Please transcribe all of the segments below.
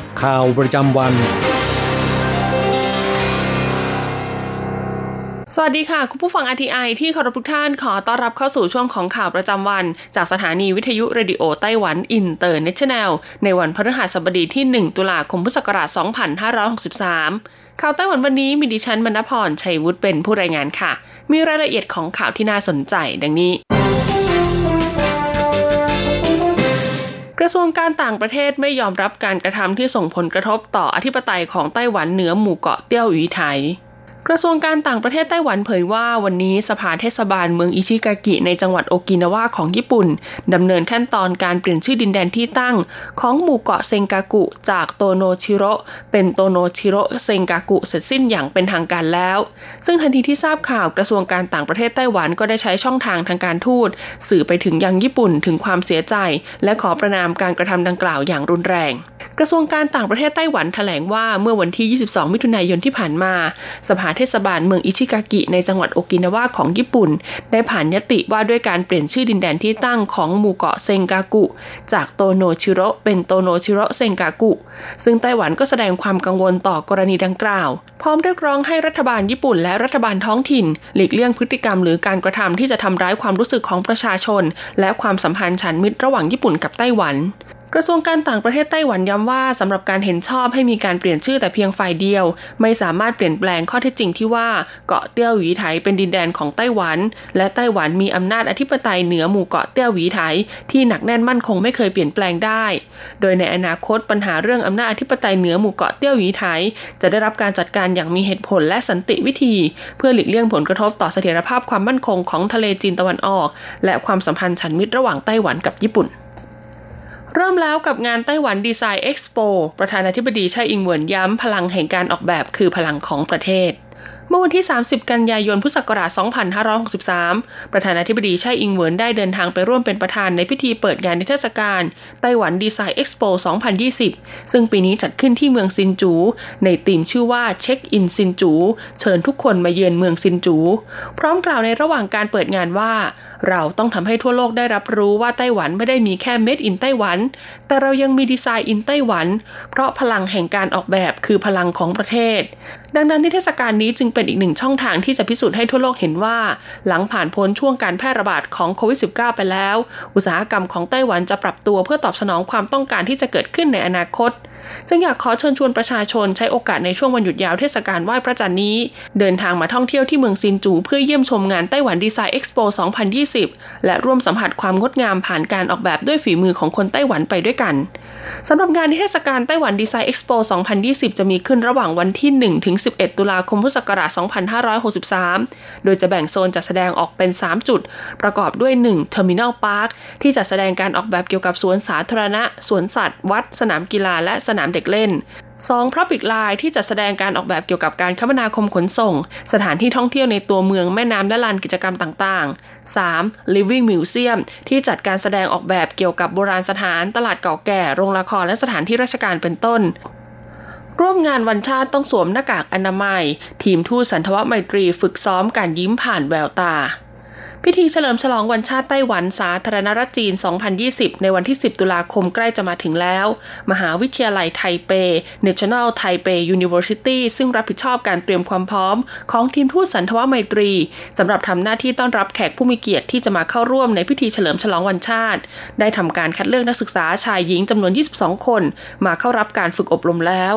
ข่าวประจำวัน สวัสดีค่ะ คุณผู้ฟัง RTI ที่เคารพทุกท่านขอต้อนรับเข้าสู่ช่วงของข่าวประจำวัน จากสถานีวิทยุเรดิโอไต้หวันอินเตอร์เนชั่นแนลในวันพฤหัสบดีที่ 1 ตุลาคมพุทธศักราช 2563 ข่าวไต้หวันวันนี้มีดิฉันบรรณพรชัยวุฒิเป็นผู้รายงานค่ะ มีรายละเอียดของข่าวที่น่าสนใจดังนี้ กระทรวงการต่างประเทศไม่ยอมรับการกระทำที่ส่งผลกระทบต่ออธิปไตยของไต้หวันเหนือหมู่เกาะเตี้ยวหวีไทย กระทรวงการต่างประเทศไต้หวันเผยว่าวันนี้สภาเทศบาลเมืองอิชิกากิในจังหวัดโอกินาวาของญี่ปุ่นดำเนินขั้นตอนการเปลี่ยนชื่อดินแดนที่ตั้ง ของหมู่เกาะเซงกากุ จากโตโนชิโรเป็นโตโนชิโรเซงกากุเสร็จสิ้นอย่างเป็นทางการแล้ว ซึ่งทันทีที่ทราบข่าวกระทรวงการต่างประเทศไต้หวันก็ได้ใช้ช่องทางทางการทูตสื่อไปถึงยังญี่ปุ่นถึงความเสียใจ และขอประนามการกระทำดังกล่าวอย่างรุนแรง กระทรวงการต่างประเทศไต้หวันแถลงว่าเมื่อวันที่ 22 มิถุนายนที่ผ่านมาสภาเทศบาลเมืองอิชิกากิในจังหวัดโอกินาวาของญี่ปุ่น ได้ผ่านญัตติว่าด้วยการเปลี่ยนชื่อดินแดนที่ตั้งของหมู่เกาะเซงกากุ จากโตโนชิโรเป็นโตโนชิโรเซงกากุ ซึ่งไต้หวันก็แสดงความกังวลต่อกรณีดังกล่าว พร้อมเรียกร้องให้รัฐบาลญี่ปุ่นและรัฐบาลท้องถิ่น หลีกเลี่ยงพฤติกรรมหรือการกระทำที่จะทำร้ายความรู้สึกของประชาชน และความสัมพันธ์ฉันมิตรระหว่างญี่ปุ่นกับไต้หวัน กระทรวงการต่างประเทศไต้หวันย้ำว่าสำหรับการเห็นชอบให้มีการเปลี่ยนชื่อแต่เพียงฝ่ายเดียว ไม่สามารถเปลี่ยนแปลงข้อเท็จจริงที่ว่าเกาะเตี้ยวหวีไถเป็นดินแดนของไต้หวัน และไต้หวันมีอำนาจอธิปไตยเหนือหมู่เกาะเตี้ยวหวีไถที่หนักแน่นมั่นคงไม่เคยเปลี่ยนแปลงได้ โดยในอนาคตปัญหาเรื่องอำนาจอธิปไตยเหนือหมู่เกาะเตี้ยวหวีไถจะได้รับการจัดการอย่างมีเหตุผลและสันติวิธี เพื่อหลีกเลี่ยงผลกระทบต่อเสถียรภาพความมั่นคงของทะเลจีนตะวันออก และความสัมพันธ์ฉันมิตรระหว่างไต้หวันกับญี่ปุ่น เริ่มแล้วกับงานไต้หวันดีไซน์เอ็กซ์โปประธานาธิบดีไช่อิงเหวินย้ำพลังแห่งการออกแบบคือพลังของประเทศ เมื่อวันที่ 30 กันยายน พุทธศักราช 2563 ประธานาธิบดีไช่อิงเหวินได้เดินทางไปร่วมเป็นประธานในพิธีเปิดงานนิทรรศการ Taiwan Design Expo 2020 ซึ่งปีนี้จัดขึ้นที่เมืองซินจู ในธีมชื่อว่า Check in ซินจู เชิญทุกคนมาเยือนเมืองซินจู พร้อมกล่าวในระหว่างการเปิดงานว่า เราต้องทำให้ทั่วโลกได้รับรู้ว่าไต้หวันไม่ได้มีแค่ Made in Taiwan แต่เรายังมี Design in Taiwan เพราะพลังแห่งการออกแบบคือพลังของประเทศ ดังนั้นนิทรรศการนี้จึงเป็นอีกหนึ่งช่องทางที่จะพิสูจน์ให้ทั่วโลกเห็นว่า หลังผ่านพ้นช่วงการแพร่ระบาดของโควิด -19 ไปแล้ว อุตสาหกรรมของไต้หวันจะปรับตัวเพื่อตอบสนองความต้องการที่จะเกิดขึ้นในอนาคต จึงอยากขอเชิญชวนประชาชนใช้โอกาสในช่วงวันหยุดยาวเทศกาลไหว้พระจันทร์นี้ เดินทางมาท่องเที่ยวที่เมืองซินจูเพื่อเยี่ยมชมงานไต้หวันดีไซน์เอ็กซ์โป2020 และร่วมสัมผัสความงดงามผ่านการออกแบบด้วยฝีมือของคนไต้หวันไปด้วยกันสำหรับงานนิทรรศการไต้หวันดีไซน์เอ็กซ์โป2020 จะมีขึ้นระหว่างวันที่1ถึง11 ตุลาคมพุทธศักราช2563 โดยจะแบ่งโซนจัดแสดงออกเป็น 3 จุด ประกอบด้วย 1. Terminal Park ที่จัดแสดงการออกแบบเกี่ยวกับสวนสาธารณะ สวนสัตว์ วัด สนามกีฬาและสนามเด็กเล่น 2. พระปิกลายที่จัดแสดงการออกแบบเกี่ยวกับการคมนาคมขนส่ง สถานที่ท่องเที่ยวในตัวเมืองแม่น้ำและลานกิจกรรมต่างๆ 3. Living Museum ที่จัดการแสดงออกแบบเกี่ยวกับโบราณสถานตลาดเก่าแก่ โรงละครและสถานที่ราชการเป็นต้นร่วมงานวันชาติต้องสวมหน้ากากอนามัย ทีมทูตสันทวไมตรีฝึกซ้อมการยิ้มผ่านแววตา พิธีเฉลิมฉลองวันชาติไต้หวันสาธารณรัฐจีน 2020 ในวันที่ 10 ตุลาคมใกล้จะมาถึงแล้ว มหาวิทยาลัยไทเป National Taipei University ซึ่งรับผิดชอบการเตรียมความพร้อม ของทีมทูตสันทวไมตรีสำหรับทำหน้าที่ต้อนรับแขกผู้มีเกียรติที่จะมาเข้าร่วมในพิธีเฉลิมฉลองวันชาติ ได้ทำการคัดเลือกนักศึกษาชายหญิงจำนวน 22 คน มาเข้ารับการฝึกอบรมแล้ว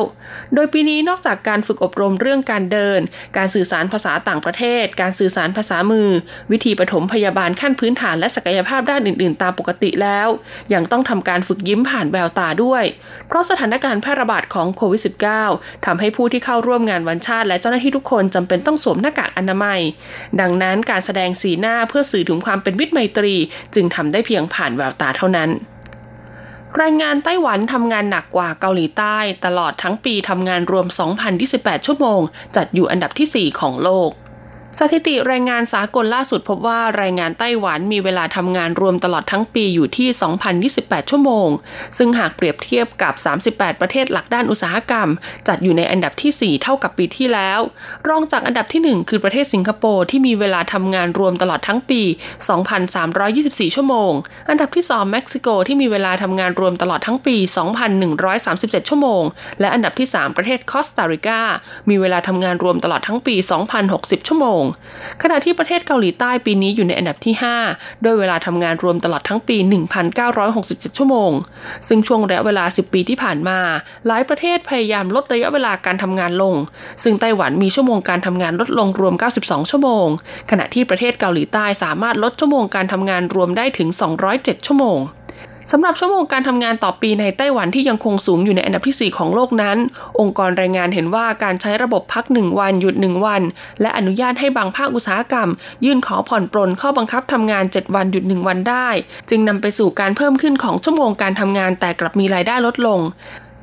โดยปีนี้นอกจากการฝึกอบรมเรื่องการเดิน การสื่อสารภาษาต่างประเทศ การสื่อสารภาษามือ วิธีปฐมพยาบาลขั้นพื้นฐานและศักยภาพด้านอื่น ๆ ตามปกติแล้ว ยังต้องทำการฝึกยิ้มผ่านแววตาด้วย เพราะสถานการณ์แพร่ระบาดของโควิด -19 ทำให้ผู้ที่เข้าร่วมงานวันชาติ และเจ้าหน้าที่ทุกคนจำเป็นต้องสวมหน้ากากอนามัย ดังนั้นการแสดงสีหน้าเพื่อสื่อถึงความเป็นมิตรไมตรี จึงทำได้เพียงผ่านแววตาเท่านั้นแรายงานไต้หวันทำงานหนักกว่าเกาหลีใต้ ตลอดทั้งปีทำงานรวม 2,028 ชั่วโมง จัดอยู่อันดับที่ 4 ของโลก สถิติแรายงานสากลล่าสุดพบว่าแรายงานไต้หวันมีเวลาทำงานรวมตลอดทั้งปีอยู่ที่ 2,028 ชั่วโมง ซึ่งหากเปรียบเทียบกับ 38 ประเทศหลักด้านอุตสาหกรรม จัดอยู่ในอันดับที่ 4 เท่ากับปีที่แล้ว รองจากอันดับที่ 1 คือประเทศสิงคโปร์ที่มีเวลาทำงานรวมตลอดทั้งปี 2,324 ชั่วโมง อันดับที่ 2 เม็กซิโกที่มีเวลาทำงานรวมตลอดทั้งปี 2,137 ชั่วโมง และอันดับที่ 3 ประเทศคอสตาริกา มีเวลาทำงานรวมตลอดทั้งปี 2,060 ชั่วโมงขณะที่ประเทศเกาหลีใต้ปีนี้อยู่ในอันดับที่5โดยเวลาทำงานรวมตลอดทั้งปี 1,967 ชั่วโมง ซึ่งช่วงระยะเวลา 10 ปีที่ผ่านมา หลายประเทศพยายามลดระยะเวลาการทำงานลง ซึ่งไต้หวันมีชั่วโมงการทำงานลดลงรวม 92 ชั่วโมง ขณะที่ประเทศเกาหลีใต้สามารถลดชั่วโมงการทำงานรวมได้ถึง 207 ชั่วโมง สำหรับชั่วโมงการทำงานต่อปีในไต้หวันที่ยังคงสูงอยู่ในอันดับที่ 4 ของโลกนั้น องค์กรรายงานเห็นว่าการใช้ระบบพัก 1 วันหยุด 1 วัน และอนุญาตให้บางภาคอุตสาหกรรม ยื่นขอผ่อนปรนข้อบังคับทำงาน 7 วันหยุด 1 วันได้ จึงนำไปสู่การเพิ่มขึ้นของชั่วโมงการทำงานแต่กลับมีรายได้ลดลง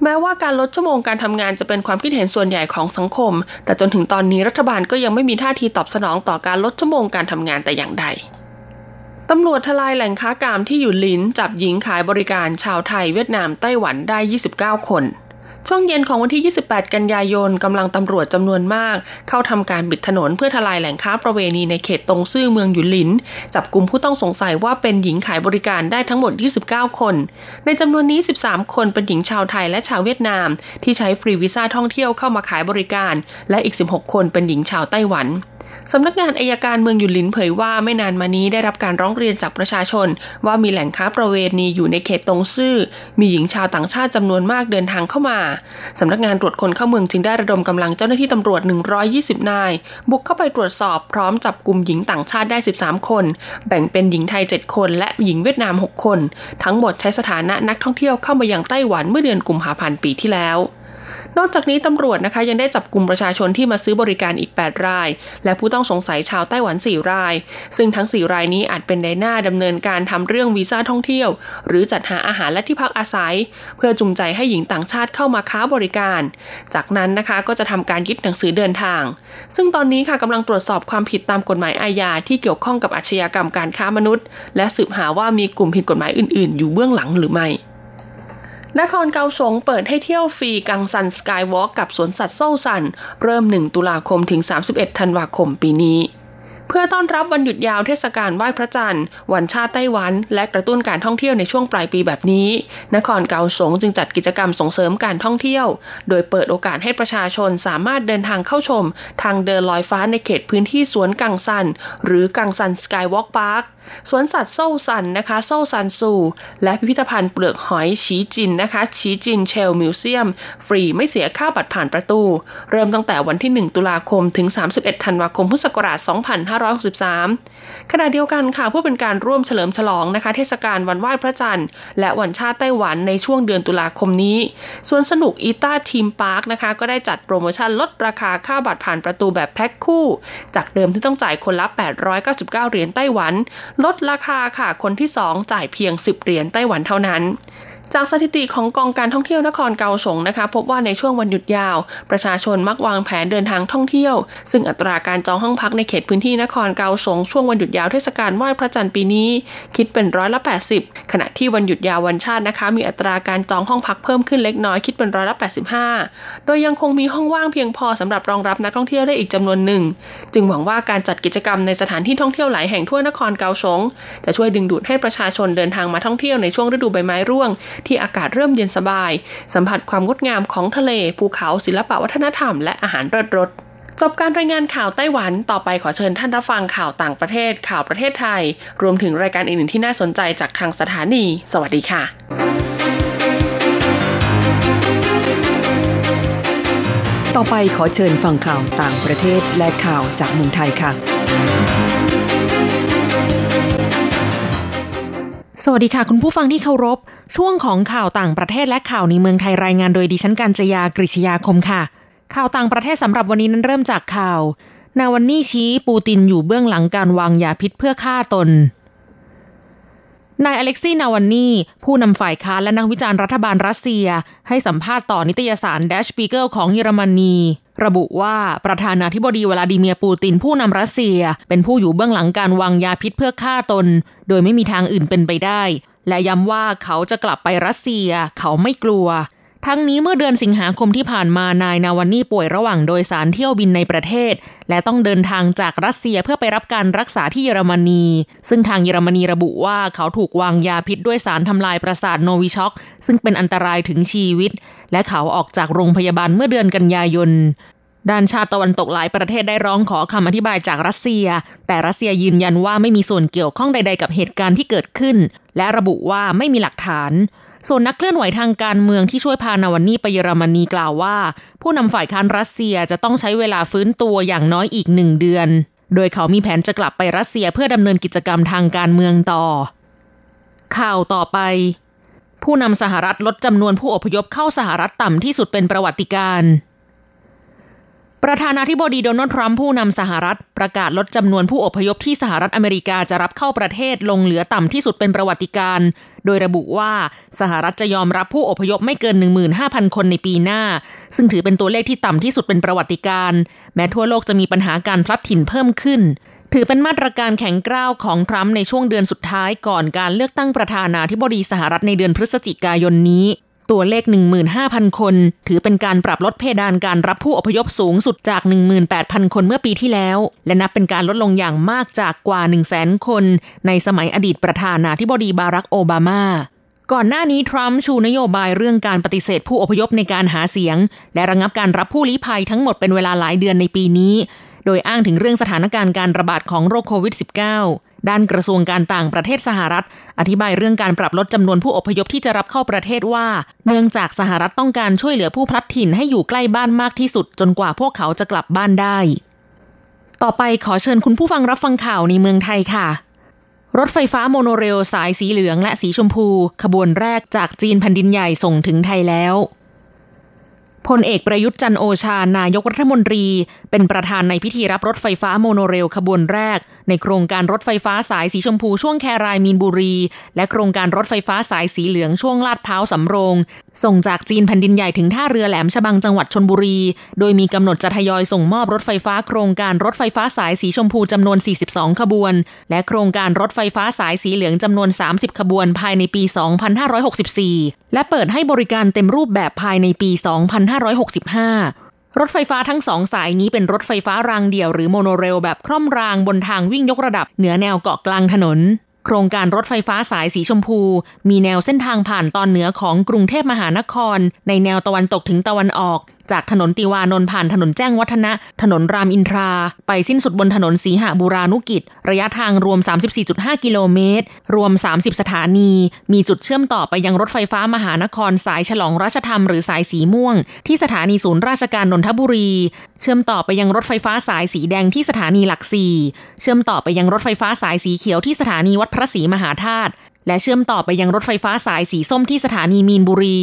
แม้ว่าการลดชั่วโมงการทำงานจะเป็นความคิดเห็นส่วนใหญ่ของสังคม แต่จนถึงตอนนี้รัฐบาลก็ยังไม่มีท่าทีตอบสนองต่อการลดชั่วโมงการทำงานแต่อย่างใด ตำรวจทลายแหล่งค้ากามที่อยู่ลินจับหญิงขายบริการชาวไทยเวียดนามไต้หวันได้ 29 คน ช่วงเย็นของวันที่ 28 กันยายนกำลังตำรวจจำนวนมาก เข้าทำการบิดถนนเพื่อทลายแหล่งค้าประเวณีในเขตตรงซื่อเมืองหยุนหลิน จับกลุ่มผู้ต้องสงสัยว่าเป็นหญิงขายบริการได้ทั้งหมด 29 คน ในจำนวนนี้ 13 คนเป็นหญิงชาวไทยและชาวเวียดนาม ที่ใช้ฟรีวีซ่าท่องเที่ยวเข้ามาขายบริการ และอีก 16 คนเป็นหญิงชาวไต้หวัน สำนักงานอายการเมืองยุนลินเผยว่าไม่นานมานี้ได้รับการร้องเรียนจากประชาชน ว่ามีแหล่งค้าประเวณีอยู่ในเขตตงซื่อ มีหญิงชาวต่างชาติจำนวนมากเดินทางเข้ามาสำนักงานตรวจคนเข้าเมืองจึงได้ระดมกำลังเจ้าหน้าที่ตำรวจ 120 นาย บุกเข้าไปตรวจสอบพร้อมจับกลุ่มหญิงต่างชาติได้ 13 คน แบ่งเป็นหญิงไทย 7 คน และหญิงเวียดนาม 6 คน ทั้งหมดใช้สถานะนักท่องเที่ยวเข้ามายังไต้หวันเมื่อเดือนกุมภาพันธ์ปีที่แล้ว นอกจากนี้ตำรวจนะคะยังได้จับกลุ่มประชาชนที่มาซื้อบริการอีก 8 ราย และผู้ต้องสงสัยชาวไต้หวัน 4 ราย ซึ่งทั้ง 4 รายนี้อาจเป็นในหน้าดำเนินการทำเรื่องวีซ่าท่องเที่ยว หรือจัดหาอาหารและที่พักอาศัย เพื่อจูงใจให้หญิงต่างชาติเข้ามาค้าบริการ จากนั้นนะคะก็จะทำการยึดหนังสือเดินทาง ซึ่งตอนนี้ค่ะกำลังตรวจสอบความผิดตามกฎหมายอาญาที่เกี่ยวข้องกับอาชญากรรมการค้ามนุษย์ และสืบหาว่ามีกลุ่มผิดกฎหมายอื่น ๆ อยู่เบื้องหลังหรือไม่ นครเกาสงเปิดให้เที่ยวฟรีกังซันสกายวอล์กกับสวนสัตว์โซ่ซัน เริ่ม 1 ตุลาคมถึง 31 ธันวาคมปีนี้ เพื่อต้อนรับวันหยุดยาวเทศกาลไหว้พระจันทร์ วันชาติไต้หวัน และกระตุ้นการท่องเที่ยวในช่วงปลายปีแบบนี้ นครเกาสงจึงจัดกิจกรรมส่งเสริมการท่องเที่ยว โดยเปิดโอกาสให้ประชาชนสามารถเดินทางเข้าชม ทางเดินลอยฟ้าในเขตพื้นที่สวนกังซัน หรือกังซัน Skywalk Park สวนสัตว์โซ่ซันนะคะโซ่ซัน Zoo และพิพิธภัณฑ์เปลือกหอยชีจินนะคะชีจิน Shell Museum ฟรีไม่เสียค่าบัตรผ่านประตู เริ่มตั้งแต่วันที่ 1 ตุลาคมถึง 31 ธันวาคมพุทธศักราช 2563ขณะเดียวกันค่ะเพื่อเป็นการร่วมเฉลิมฉลองนะคะ เทศกาลวันไหว้พระจันทร์ และวันชาติไต้หวันในช่วงเดือนตุลาคมนี้สวนสนุก E-DA Theme Park นะคะ ก็ได้จัดโปรโมชั่นลดราคาค่าบัตรผ่านประตูแบบแพ็คคู่ จากเดิมที่ต้องจ่ายคนละ 899 เหรียญไต้หวัน ลดราคาค่ะคนที่ 2 จ่ายเพียง 10 เหรียญไต้หวันเท่านั้น จากสถิติของกองการท่องเที่ยวนครเกาสงนะคะ พบว่าในช่วงวันหยุดยาว ประชาชนมักวางแผนเดินทางท่องเที่ยว ซึ่งอัตราการจองห้องพักในเขตพื้นที่นครเกาสงช่วงวันหยุดยาวเทศกาลไหว้พระจันทร์ปีนี้ คิดเป็นร้อยละ 80 ขณะที่วันหยุดยาววันชาตินะคะ มีอัตราการจองห้องพักเพิ่มขึ้นเล็กน้อยคิดเป็นร้อยละ 85 โดยยังคงมีห้องว่างเพียงพอสำหรับรองรับนักท่องเที่ยวได้อีกจำนวนหนึ่ง จึงหวังว่าการจัดกิจกรรมในสถานที่ท่องเที่ยวหลายแห่งทั่วนครเกาสงจะช่วยดึงดูดให้ประชาชนเดินทางมาท่องเที่ยวในช่วงฤดูใบไม้ร่วงที่อากาศเริ่มเย็นสบาย สัมผัสความงดงามของทะเลภูเขาศิลปวัฒนธรรม และอาหารเลิศรสจบการรายงานข่าวไต้หวันต่อไปขอเชิญท่านรับฟังข่าวต่างประเทศข่าวประเทศไทย รวมถึงรายการอื่นๆที่น่าสนใจจากทางสถานี สวัสดีค่ะต่อไปขอเชิญฟังข่าวต่างประเทศและข่าวจากเมืองไทยค่ะ สวัสดีค่ะ คุณผู้ฟังที่เคารพ ช่วงของข่าวต่างประเทศและข่าวในเมืองไทยรายงานโดยดิฉันกัญจยากริชยาคมค่ะ ข่าวต่างประเทศสำหรับวันนี้นั้นเริ่มจากข่าว นาวันนี่ชี้ปูตินอยู่เบื้องหลังการวางยาพิษเพื่อฆ่าตนนายอเล็กซี่นาวันนี่ผู้นำฝ่ายค้านและนักวิจารณ์รัฐบาลรัสเซีย ให้สัมภาษณ์ต่อนิตยสาร Dash Spiegel ของเยอรมนี ระบุว่าประธานาธิบดีวลาดิเมียร์ปูตินผู้นำรัสเซีย เป็นผู้อยู่เบื้องหลังการวางยาพิษเพื่อฆ่าตนโดยไม่มีทางอื่นเป็นไปได้ และย้ำว่าเขาจะกลับไปรัสเซีย เขาไม่กลัว ทั้งนี้เมื่อเดือนสิงหาคมที่ผ่านมานายนาวันนี่ป่วยระหว่างโดยสารเที่ยวบินในประเทศ และต้องเดินทางจากรัสเซียเพื่อไปรับการรักษาที่เยอรมนี ซึ่งทางเยอรมนีระบุว่าเขาถูกวางยาพิษด้วยสารทำลายประสาทโนวิช็อกซึ่งเป็นอันตรายถึงชีวิต และเขาออกจากโรงพยาบาลเมื่อเดือนกันยายน ด้านชาติตะวันตกหลายประเทศได้ร้องขอคำอธิบายจากรัสเซีย แต่รัสเซียยืนยันว่าไม่มีส่วนเกี่ยวข้องใด ๆ กับเหตุการณ์ที่เกิดขึ้น และระบุว่าไม่มีหลักฐาน ส่วนนักเคลื่อนไหวทางการเมืองที่ช่วยพานาวันนี่ไปเยอรมนีกล่าวว่า ผู้นำฝ่ายค้านรัสเซียจะต้องใช้เวลาฟื้นตัวอย่างน้อยอีกหนึ่งเดือน โดยเขามีแผนจะกลับไปรัสเซียเพื่อดำเนินกิจกรรมทางการเมืองต่อ ข่าวต่อไป ผู้นำสหรัฐลดจำนวนผู้อพยพเข้าสหรัฐต่ำที่สุดเป็นประวัติการณ์ ประธานาธิบดีโดนัลด์ทรัมป์ผู้นำสหรัฐ ประกาศลดจำนวนผู้อพยพที่สหรัฐอเมริกาจะรับเข้าประเทศลงเหลือต่ำที่สุดเป็นประวัติการ์โดยระบุว่าสหรัฐจะยอมรับผู้อพยพไม่เกิน 15,000 คนในปีหน้า ซึ่งถือเป็นตัวเลขที่ต่ำที่สุดเป็นประวัติการ์แม้ทั่วโลกจะมีปัญหาการพลัดถิ่นเพิ่มขึ้น ถือเป็นมาตรการแข็งกร้าวของทรัมป์ในช่วงเดือนสุดท้ายก่อนการเลือกตั้งประธานาธิบดีสหรัฐในเดือนพฤศจิกายนนี้ ตัวเลข 15,000 คน ถือเป็นการปรับลดเพดานการรับผู้อพยพสูงสุดจาก 18,000 คนเมื่อปีที่แล้ว และนับเป็นการลดลงอย่างมากจากกว่า 100,000 คน ในสมัยอดีตประธานาธิบดีบารักโอบามาก่อนหน้านี้ทรัมป์ชูนโยบายเรื่องการปฏิเสธผู้อพยพในการหาเสียง และระงับการรับผู้ลี้ภัยทั้งหมดเป็นเวลาหลายเดือนในปีนี้ โดยอ้างถึงเรื่องสถานการณ์การระบาดของโรคโควิด -19 ด้านกระทรวงการต่างประเทศสหรัฐ อธิบายเรื่องการปรับลดจำนวนผู้อพยพที่จะรับเข้าประเทศว่า เนื่องจากสหรัฐต้องการช่วยเหลือผู้พลัดถิ่นให้อยู่ใกล้บ้านมากที่สุด จนกว่าพวกเขาจะกลับบ้านได้ ต่อไปขอเชิญคุณผู้ฟังรับฟังข่าวในเมืองไทยค่ะรถไฟฟ้าโมโนเรลสายสีเหลืองและสีชมพู ขบวนแรกจากจีนแผ่นดินใหญ่ส่งถึงไทยแล้วพลเอกประยุทธ์จันโอชานายกรัฐมนตรี เป็นประธานในพิธีรับรถไฟฟ้าโมโนเรลขบวนแรก ในโครงการรถไฟฟ้าสายสีชมพูช่วงแครายมีนบุรี และโครงการรถไฟฟ้าสายสีเหลืองช่วงลาดพร้าวสำโรง ส่งจากจีนแผ่นดินใหญ่ถึงท่าเรือแหลมฉบังจังหวัดชนบุรี โดยมีกำหนดจะทยอยส่งมอบรถไฟฟ้าโครงการรถไฟฟ้าสายสีชมพูจำนวน 42 ขบวน และโครงการรถไฟฟ้าสายสีเหลืองจำนวน 30 ขบวน ภายในปี 2564 และเปิดให้บริการเต็มรูปแบบภายในปี 2565 รถไฟฟ้าทั้งสองสายนี้เป็นรถไฟฟ้ารางเดี่ยวหรือโมโนเรลแบบคล่อมรางบนทางวิ่งยกระดับเหนือแนวเกาะกลางถนน โครงการรถไฟฟ้าสายสีชมพู มีแนวเส้นทางผ่านตอนเหนือของกรุงเทพมหานคร ในแนวตะวันตกถึงตะวันออกจากถนนติวานนท์ผ่านถนนแจ้งวัฒนะ ถนนรามอินทรา ไปสิ้นสุดบนถนนสีหบุรานุกิจ ระยะทางรวม 34.5 กิโลเมตร รวม 30 สถานี มีจุดเชื่อมต่อไปยังรถไฟฟ้ามหานครสายฉลองราชธรรมหรือสายสีม่วง ที่สถานีศูนย์ราชการนนทบุรี เชื่อมต่อไปยังรถไฟฟ้าสายสีแดงที่สถานีหลักสี่เชื่อมต่อไปยังรถไฟฟ้าสายสีเขียวที่สถานีวัดพระศรีมหาธาตุและเชื่อมต่อไปยังรถไฟฟ้าสายสีส้มที่สถานีมีนบุรี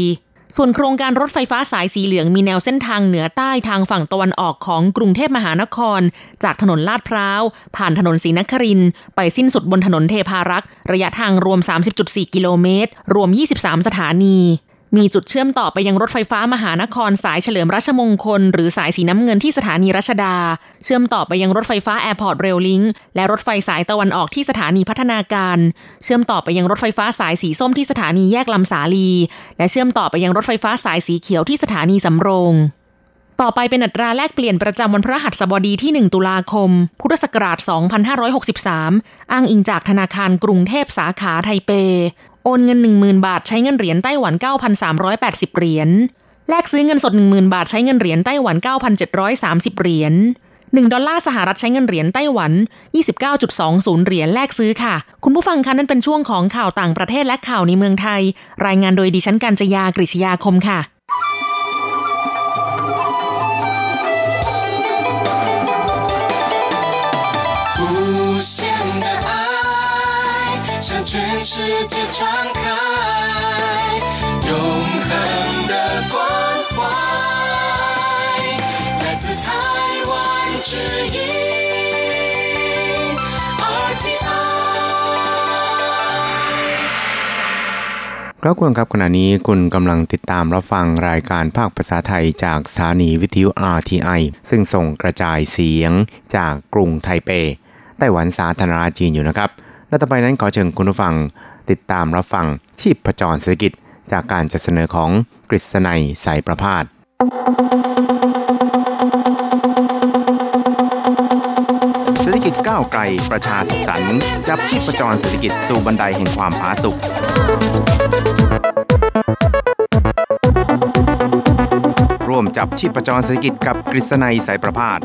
ส่วนโครงการรถไฟฟ้าสายสีเหลืองมีแนวเส้นทางเหนือใต้ทางฝั่งตะวันออกของกรุงเทพมหานคร จากถนนลาดพร้าว ผ่านถนนศรีนครินทร์ ไปสิ้นสุดบนถนนเทพารักษ์ ระยะทางรวม 30.4 กิโลเมตร รวม 23 สถานี มีจุดเชื่อมต่อไปยังรถไฟฟ้ามหานครสายเฉลิมราชมงคล หรือสายสีน้ำเงินที่สถานีรัชดา เชื่อมต่อไปยังรถไฟฟ้าแอร์พอร์ตเรลลิงก์และรถไฟสายตะวันออกที่สถานีพัฒนาการ เชื่อมต่อไปยังรถไฟฟ้าสายสีส้มที่สถานีแยกลำสาลี และเชื่อมต่อไปยังรถไฟฟ้าสายสีเขียวที่สถานีสำโรงต่อไปเป็นอัตราแลกเปลี่ยนประจำวันพระหัสบดีที่ 1 ตุลาคม พุทธศักราช 2563 อ้างอิงจากธนาคารกรุงเทพสาขาไทเป โอนเงิน 10,000 บาทใช้เงินเหรียญไต้หวัน 9,380 เหรียญ แลกซื้อเงินสด 10,000 บาทใช้เงินเหรียญไต้หวัน 9,730 เหรียญ1ดอลลาร์สหรัฐใช้เงินเหรียญไต้หวัน 29.20 เหรียญแลกซื้อค่ะ คุณผู้ฟังคะนั่นเป็นช่วงของข่าวต่างประเทศและข่าวในเมืองไทย รายงานโดยดิฉันกัญจยากริชยาคมค่ะ 全世界传开永恒的关怀来自台湾之音 RTI ครับคุณครับขณะนี้คุณกำลังติดตามรับฟังรายการภาคภาษาไทยจากสถานีวิทยุ RTI ซึ่งส่งกระจายเสียงจากกรุงไทเป ไต้หวันสาธารณรัฐจีนอยู่นะครับ และต่อไปนั้นขอเชิญคุณผู้ฟัง ติดตามรับฟังชีพประจรเศรษฐกิจ จากการจัดเสนอของกฤษณัยสายประพาสเศรษฐกิจก้าวไกลประชาสุขสันต์จับชีพประจรเศรษฐกิจสู่บันไดแห่งความผาสุกร่วมจับชีพประจรเศรษฐกิจกับกฤษณัยสายประพาส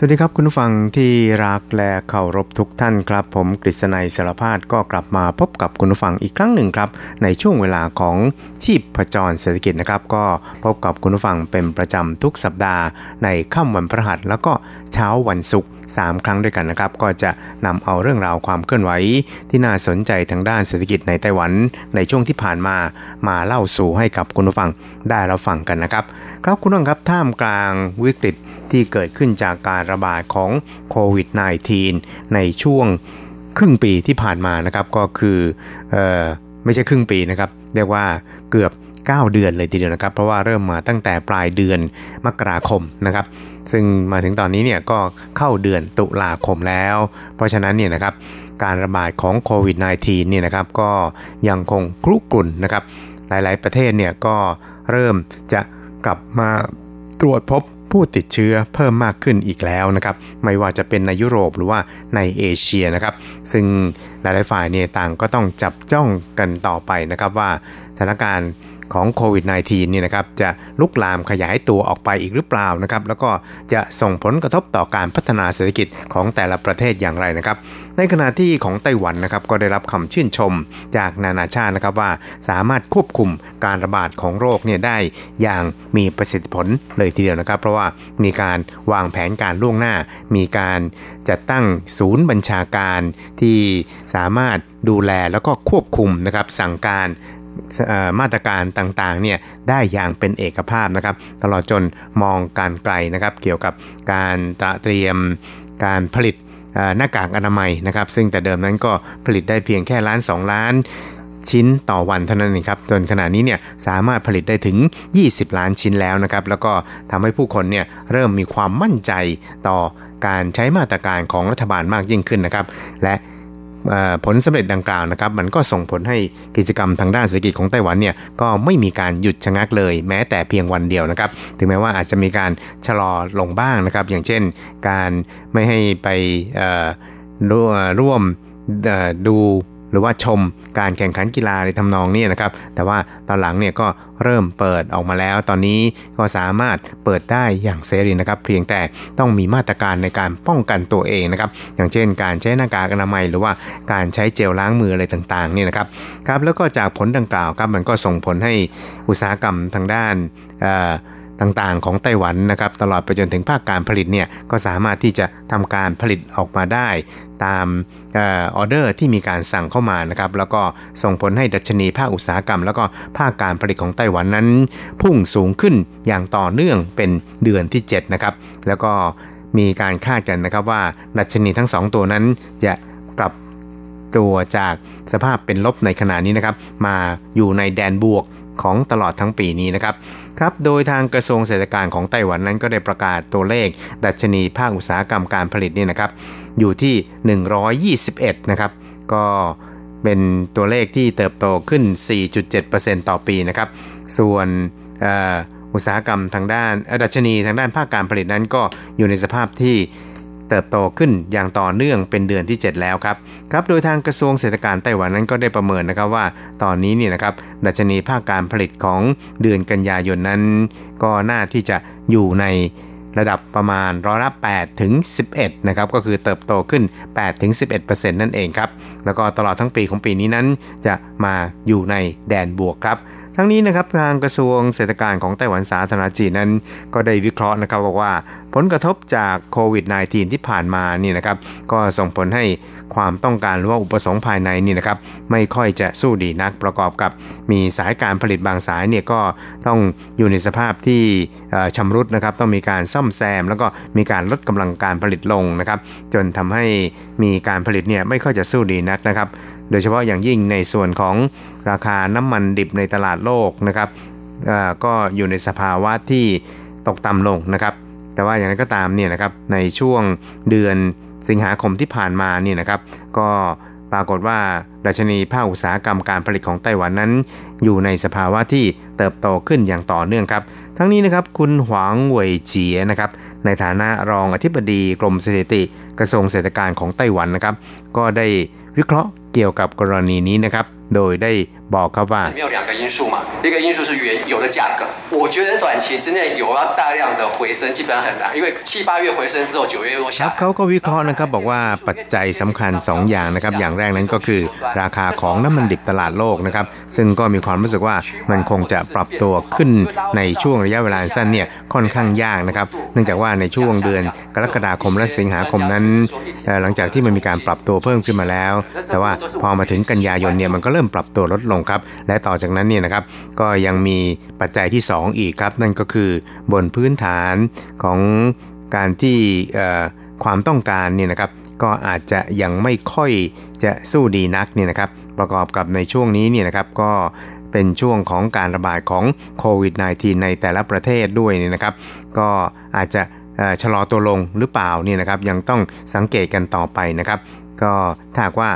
สวัสดีครับคุณผู้ฟังที่รักและเคารพทุกท่านครับ ผมกฤษณัยสารพาดก็กลับมาพบกับคุณผู้ฟังอีกครั้งหนึ่งครับ ในช่วงเวลาของชีพประจรเศรษฐกิจนะครับ ก็พบกับคุณผู้ฟังเป็นประจำทุกสัปดาห์ในค่ำวันพฤหัสแล้วก็เช้าวันศุกร์ 3 ครั้งด้วยกันนะครับ ก็จะนำเอาเรื่องราวความเคลื่อนไหว ที่น่าสนใจทางด้านเศรษฐกิจในไต้หวันในช่วงที่ผ่านมามาเล่าสู่ให้กับคุณผู้ฟังได้รับฟังกันนะครับ ครับคุณผู้ฟังครับท่ามกลางวิกฤตที่เกิดขึ้นจากการระบาดของโควิด -19 ในช่วงครึ่งปีที่ผ่านมานะครับก็คือออไม่ใช่ครึ่งปีนะครับ เรียกว่าเกือบ 9 เดือนเลยทีเดียวนะครับ เพราะว่าเริ่มมาตั้งแต่ปลายเดือนมกราคมนะครับ ซึ่งมาถึงตอนนี้เนี่ยก็เข้าเดือนตุลาคมแล้ว เพราะฉะนั้นเนี่ยนะครับการระบาดของโควิด -19 เนี่ยนะครับก็ยังคงคลุกกลุ่นนะครับ หลายๆประเทศเนี่ยก็เริ่มจะกลับมาตรวจพบผู้ติดเชื้อเพิ่มมากขึ้นอีกแล้วนะครับ ไม่ว่าจะเป็นในยุโรปหรือว่าในเอเชียนะครับ ซึ่งหลาย ๆ ฝ่ายเนี่ยต่างก็ต้องจับจ้องกันต่อไปนะครับว่าสถานการณ์ ของโควิด -19 นี่นะครับจะลุกลามขยายตัวออกไปอีกหรือเปล่านะครับแล้วก็จะส่งผลกระทบต่อการพัฒนาเศรษฐกิจของแต่ละประเทศอย่างไรนะครับ ในขณะที่ของไต้หวันนะครับก็ได้รับคำชื่นชมจากนานาชาตินะครับว่าสามารถควบคุมการระบาดของโรคเนี่ยได้อย่างมีประสิทธิผลเลยทีเดียวนะครับ เพราะว่ามีการวางแผนการล่วงหน้า มีการจัดตั้งศูนย์บัญชาการที่สามารถดูแลแล้วก็ควบคุมนะครับสั่งการ มาตรการต่างๆเนี่ยได้อย่างเป็นเอกภาพนะครับ ตลอดจนมองการไกลนะครับ เกี่ยวกับการเตรียมการผลิตหน้ากากอนามัยนะครับ ซึ่งแต่เดิมนั้นก็ผลิตได้เพียงแค่ล้าน 2 ล้านชิ้นต่อวันเท่านั้นเองครับจนขณะนี้เนี่ยสามารถผลิตได้ถึง 20 ล้านชิ้นแล้วนะครับ แล้วก็ทำให้ผู้คนเนี่ยเริ่มมีความมั่นใจต่อการใช้มาตรการของรัฐบาลมากยิ่งขึ้นนะครับ และ ผลสำเร็จดังกล่าวนะครับ มันก็ส่งผลให้กิจกรรมทางด้านเศรษฐกิจของไต้หวันเนี่ยก็ไม่มีการหยุดชะงักเลย แม้แต่เพียงวันเดียวนะครับ ถึงแม้ว่าอาจจะมีการชะลอลงบ้างนะครับ อย่างเช่น การไม่ให้ไปร่วมดู หรือว่าชมการแข่งขันกีฬาในทำนองนี้นะครับ แต่ว่าตอนหลังเนี่ยก็เริ่มเปิดออกมาแล้ว ตอนนี้ก็สามารถเปิดได้อย่างเสรีนะครับ เพียงแต่ต้องมีมาตรการในการป้องกันตัวเองนะครับ อย่างเช่น การใช้หน้ากากอนามัย หรือว่าการใช้เจลล้างมืออะไรต่างๆนี่นะครับครับ แล้วก็จากผลดังกล่าวครับมันก็ส่งผลให้อุตสาหกรรมทางด้าน ต่างๆ ของไต้หวันนะครับตลอดไปจนถึงภาคการผลิตเนี่ยก็สามารถที่จะทำการผลิตออกมาได้ ตามออเดอร์ที่มีการสั่งเข้ามานะครับแล้วก็ส่งผลให้ดัชนีภาคอุตสาหกรรม แล้วก็ภาคการผลิตของไต้หวันนั้น พุ่งสูงขึ้นอย่างต่อเนื่องเป็นเดือนที่ 7 นะครับ แล้วก็มีการคาดกันนะครับว่าดัชนีทั้ง 2 ตัวนั้นจะกลับตัวจากสภาพเป็นลบในขณะนี้นะครับ มาอยู่ในแดนบวก ของตลอดทั้งปีนี้นะครับครับ โดยทางกระทรวงเศรษฐการของไต้หวันนั้นก็ได้ประกาศตัวเลข ดัชนีภาคอุตสาหกรรมการผลิตนี่นะครับ อยู่ที่ 121 นะครับ ก็เป็นตัวเลขที่เติบโตขึ้น 4.7%ต่อปีนะครับ ส่วนอุตสาหกรรมทางด้านดัชนีทางด้านภาคการผลิตนั้นก็อยู่ในสภาพที่ เติบโตขึ้นอย่างต่อเนื่องเป็นเดือนที่ 7 แล้วครับครับโดยทางกระทรวงเศรษฐการไต้หวันนั้นก็ได้ประเมินนะครับว่า ตอนนี้เนี่ยนะครับดัชนีภาคการผลิตของเดือนกันยายนนั้น ก็น่าที่จะอยู่ในระดับประมาณร้อยละ8ถึง 11 นะครับ ก็คือเติบโตขึ้น8ถึง 11%นั่นเองครับ แล้วก็ตลอดทั้งปีของปีนี้นั้นจะมาอยู่ในแดนบวกครับ ทั้งนี้นะครับทางกระทรวงเศรษฐการของไต้หวันสาธารณจีนนั้น ก็ได้วิเคราะห์นะครับบอกว่าผลกระทบจากโควิด -19 ที่ผ่านมานี่นะครับก็ส่งผลให้ความต้องการหรือว่าอุปสงค์ภายในนี่นะครับไม่ค่อยจะสู้ดีนักประกอบกับ มีสายการผลิตบางสายเนี่ยก็ต้องอยู่ในสภาพที่ชำรุดนะครับต้องมีการซ่อมแซม แล้วก็มีการลดกำลังการผลิตลงนะครับจนทำให้มีการผลิตเนี่ยไม่ค่อยจะสู้ดีนักนะครับ โดยเฉพาะอย่างยิ่งในส่วนของราคาน้ำมันดิบในตลาดโลกนะครับก็อยู่ในสภาวะที่ตกต่ำลงนะครับ แต่ว่าอย่างนั้นก็ตามเนี่ยนะครับในช่วงเดือนสิงหาคมที่ผ่านมาเนี่ยนะครับ ก็ปรากฏว่าดัชนีภาคอุตสาหกรรมการผลิตของไต้หวันนั้น อยู่ในสภาวะที่เติบโตขึ้นอย่างต่อเนื่องครับ ทั้งนี้นะครับคุณหวางเว่ยเจียนะครับในฐานะรองอธิบดีกรมสถิติกระทรวงเศรษฐการของไต้หวันนะครับ ก็ได้วิเคราะห์ เกี่ยวกับกรณีนี้นะครับ โดยได้บอกครับว่าครับเขาก็วิเคราะห์นะครับบอกว่าปัจจัยสำคัญ 2 อย่างนะครับ อย่างแรกนั้นก็คือราคาของน้ำมันดิบตลาดโลกนะครับ ซึ่งก็มีความรู้สึกว่ามันคงจะปรับตัวขึ้นในช่วงระยะเวลาสั้นเนี่ยค่อนข้างยากนะครับ เนื่องจากว่าในช่วงเดือนกรกฎาคมและสิงหาคมนั้น หลังจากที่มันมีการปรับตัวเพิ่มขึ้นมาแล้ว แต่ว่าพอมาถึงกันยายนเนี่ยมันก็เริ่มปรับตัวลดลงครับ และต่อจากนั้นเนี่ยนะครับก็ยังมีปัจจัยที่ 2 อีกครับ นั่นก็คือบนพื้นฐานของการที่ความต้องการเนี่ยนะครับก็อาจจะยังไม่ค่อยจะสู้ดีนักเนี่ยนะครับประกอบกับในช่วงนี้เนี่ยนะครับก็เป็นช่วงของการระบาดของโควิด -19 ในแต่ละประเทศด้วยเนี่ยนะครับ ก็อาจจะชะลอตัวลงหรือเปล่าเนี่ยนะครับยังต้องสังเกตกันต่อไปนะครับ ก็ถ้าว่า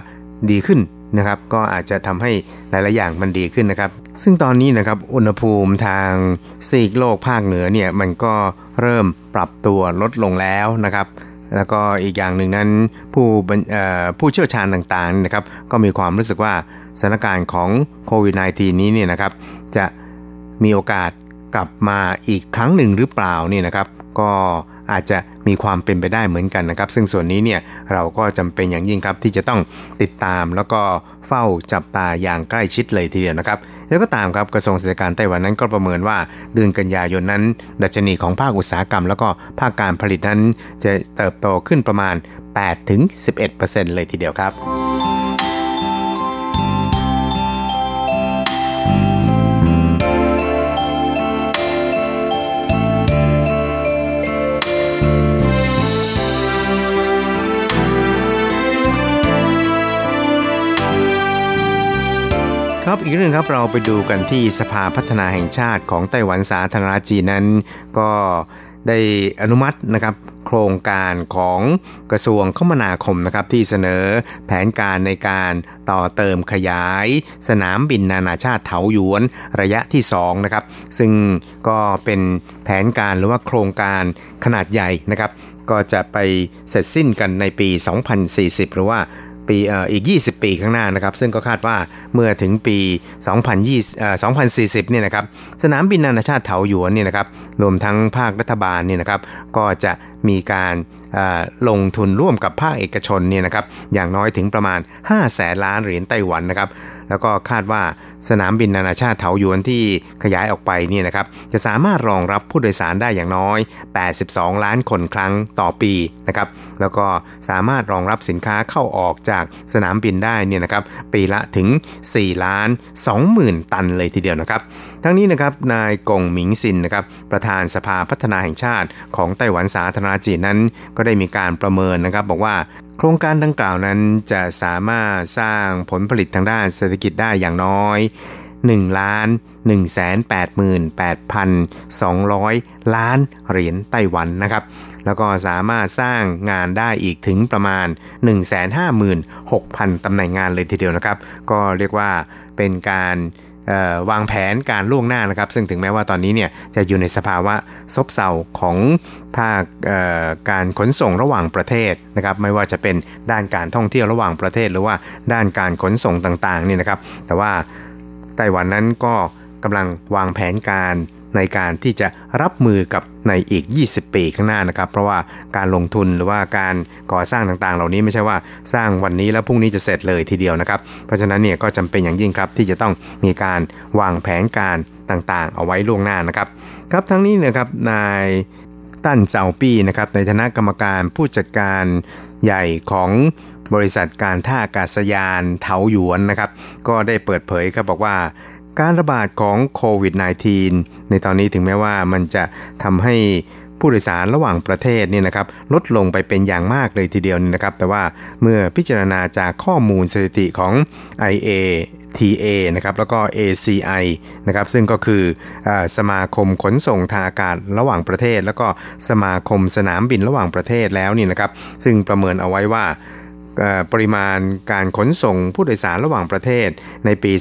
ดีขึ้น นะครับก็อาจจะทำให้หลายๆอย่างมันดีขึ้นนะครับ ซึ่งตอนนี้นะครับอุณหภูมิทางซีกโลกภาคเหนือเนี่ยมันก็เริ่มปรับตัวลดลงแล้วนะครับ แล้วก็อีกอย่างหนึ่งนั้นผู้ผู้เชี่ยวชาญต่างๆนะครับก็มีความรู้สึกว่าสถานการณ์ของโควิด -19 นี้เนี่ยนะครับจะมีโอกาสกลับมาอีกครั้งหนึ่งหรือเปล่านี่นะครับ ก็ อาจจะมีความเป็นไปได้เหมือนกันนะครับ ซึ่งส่วนนี้เนี่ยเราก็จำเป็นอย่างยิ่งครับที่จะต้องติดตามแล้วก็เฝ้าจับตาอย่างใกล้ชิดเลยทีเดียวนะครับ แล้วก็ตามครับกระทรวงเศรษฐการไต้หวันนั้นก็ประเมินว่าเดือนกันยายนนั้น ดัชนีของภาคอุตสาหกรรม แล้วก็ภาคการผลิตนั้นจะเติบโตขึ้นประมาณ8-11%เลยทีเดียวครับ ครับอีกเรื่องครับเราไปดูกันที่สภาพัฒนาแห่งชาติของไต้หวันสาธารณจีนนั้น ก็ได้อนุมัตินะครับโครงการของกระทรวงคมนาคมนะครับที่เสนอแผนการในการต่อเติมขยาย สนามบินนานาชาติเถาหยวนระยะที่2นะครับซึ่งก็เป็นแผนการหรือว่าโครงการขนาดใหญ่นะครับก็จะไปเสร็จสิ้นกันในปี 2040 หรือว่า ปีอีก 20 ปีข้างหน้านะครับซึ่งก็คาดว่าเมื่อถึงปี 2020 2040เนี่ยนะครับสนามบินนานาชาติเถาหยวนเนี่ยนะครับรวมทั้งภาครัฐบาลเนี่ยนะครับก็จะมีการ ลงทุนร่วมกับภาคเอกชนเนี่ยนะครับอย่างน้อยถึงประมาณ 5 แสนล้านเหรียญไต้หวันนะครับแล้วก็คาดว่าสนามบินนานาชาติเถาหยวนที่ขยายออกไปเนี่ยนะครับจะสามารถรองรับผู้โดยสารได้อย่างน้อย 82 ล้านคนครั้งต่อปีนะครับแล้วก็สามารถรองรับสินค้าเข้าออกจากสนามบินได้เนี่ยนะครับปีละถึง 4 ล้าน 20,000 ตันเลยทีเดียวนะครับ ทั้งนี้นะครับนายกงหมิงซินนะครับประธานสภาพัฒนาแห่งชาติของไต้หวันสาธารณจีนนั้นก็ได้มีการประเมินนะครับ บอกว่าโครงการดังกล่าวนั้นจะสามารถสร้างผลผลิตทางด้านเศรษฐกิจได้อย่างน้อย1ล้าน1 8 8 200 ล้านเหรียญไต้หวันนะครับ แล้วก็สามารถสร้างงานได้อีกถึงประมาณ 156,000ตำแหน่งงานเลยทีเดียวนะครับ ก็เรียกว่าเป็นการ วางแผนการล่วงหน้านะครับ ซึ่งถึงแม้ว่าตอนนี้เนี่ยจะอยู่ในสภาวะซบเซาของภาคการขนส่งระหว่างประเทศนะครับ ไม่ว่าจะเป็นด้านการท่องเที่ยวระหว่างประเทศ หรือว่าด้านการขนส่งต่างๆนี่นะครับ แต่ว่าไต้หวันนั้นก็กำลังวางแผนการ ในการที่จะรับมือกับในอีก 20 ปีข้างหน้านะครับ เพราะว่าการลงทุนหรือว่าการก่อสร้างต่างๆ เหล่านี้ไม่ใช่ว่าสร้างวันนี้แล้วพรุ่งนี้จะเสร็จเลยทีเดียวนะครับ เพราะฉะนั้นเนี่ยก็จำเป็นอย่างยิ่งครับที่จะต้องมีการวางแผนการต่างๆ เอาไว้ล่วงหน้านะครับ ครับทั้งนี้นะครับนายตั้นเจ้าปี้นะครับในฐานะกรรมการผู้จัดการใหญ่ของบริษัทการท่าอากาศยานเถาหยวนนะครับ ก็ได้เปิดเผยครับบอกว่า การระบาดของโควิด -19 ในตอนนี้ถึงแม้ว่ามันจะทำให้ผู้โดยสารระหว่างประเทศเนี่ยนะครับลดลงไปเป็นอย่างมากเลยทีเดียวนี่นะครับ แต่ว่าเมื่อพิจารณาจากข้อมูลสถิติของ IATA นะครับแล้วก็ ACI นะครับซึ่งก็คืออสมาคมขนส่งทางอากาศระหว่างประเทศ แล้วก็สมาคมสนามบินระหว่างประเทศแล้วนี่นะครับซึ่งประเมินเอาไว้ว่า ปริมาณการขนส่งผู้โดยสารระหว่างประเทศในปี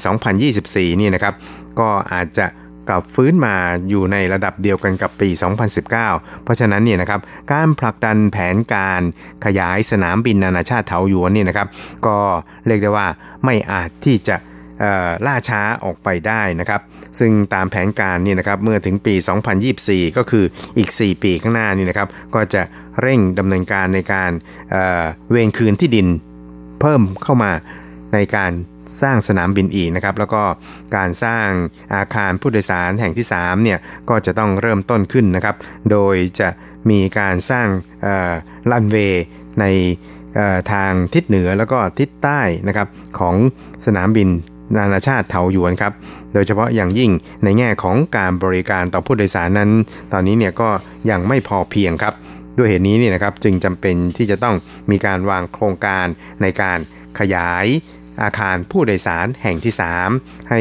2024 นี่นะครับ ก็อาจจะกลับฟื้นมาอยู่ในระดับเดียวกันกับปี 2019 เพราะฉะนั้นเนี่ยนะครับการผลักดันแผนการขยายสนามบินนานาชาติเถาหยวนนี่นะครับ ก็เรียกได้ว่าไม่อาจที่จะ ล่าช้าออกไปได้นะครับ ซึ่งตามแผนการนี่นะครับเมื่อถึงปี 2024 ก็คืออีก 4 ปีข้างหน้านี่นะครับ ก็จะเร่งดำเนินการในการเเวรคืนที่ดินเพิ่มเข้ามาในการสร้างสนามบินอีกนะครับ แล้วก็การสร้างอาคารผู้โดยสารแห่งที่3เนี่ยก็จะต้องเริ่มต้นขึ้นนะครับ โดยจะมีการสร้างลันเวย์ในทางทิศเหนือแล้วก็ทิศใต้นะครับของสนามบิน นานาชาติเถาหยวนครับ โดยเฉพาะอย่างยิ่งในแง่ของการบริการต่อผู้โดยสารนั้น ตอนนี้เนี่ยก็ยังไม่พอเพียงครับ ด้วยเหตุนี้เนี่ยนะครับจึงจำเป็นที่จะต้องมีการวางโครงการในการขยายอาคารผู้โดยสารแห่งที่ 3 ให้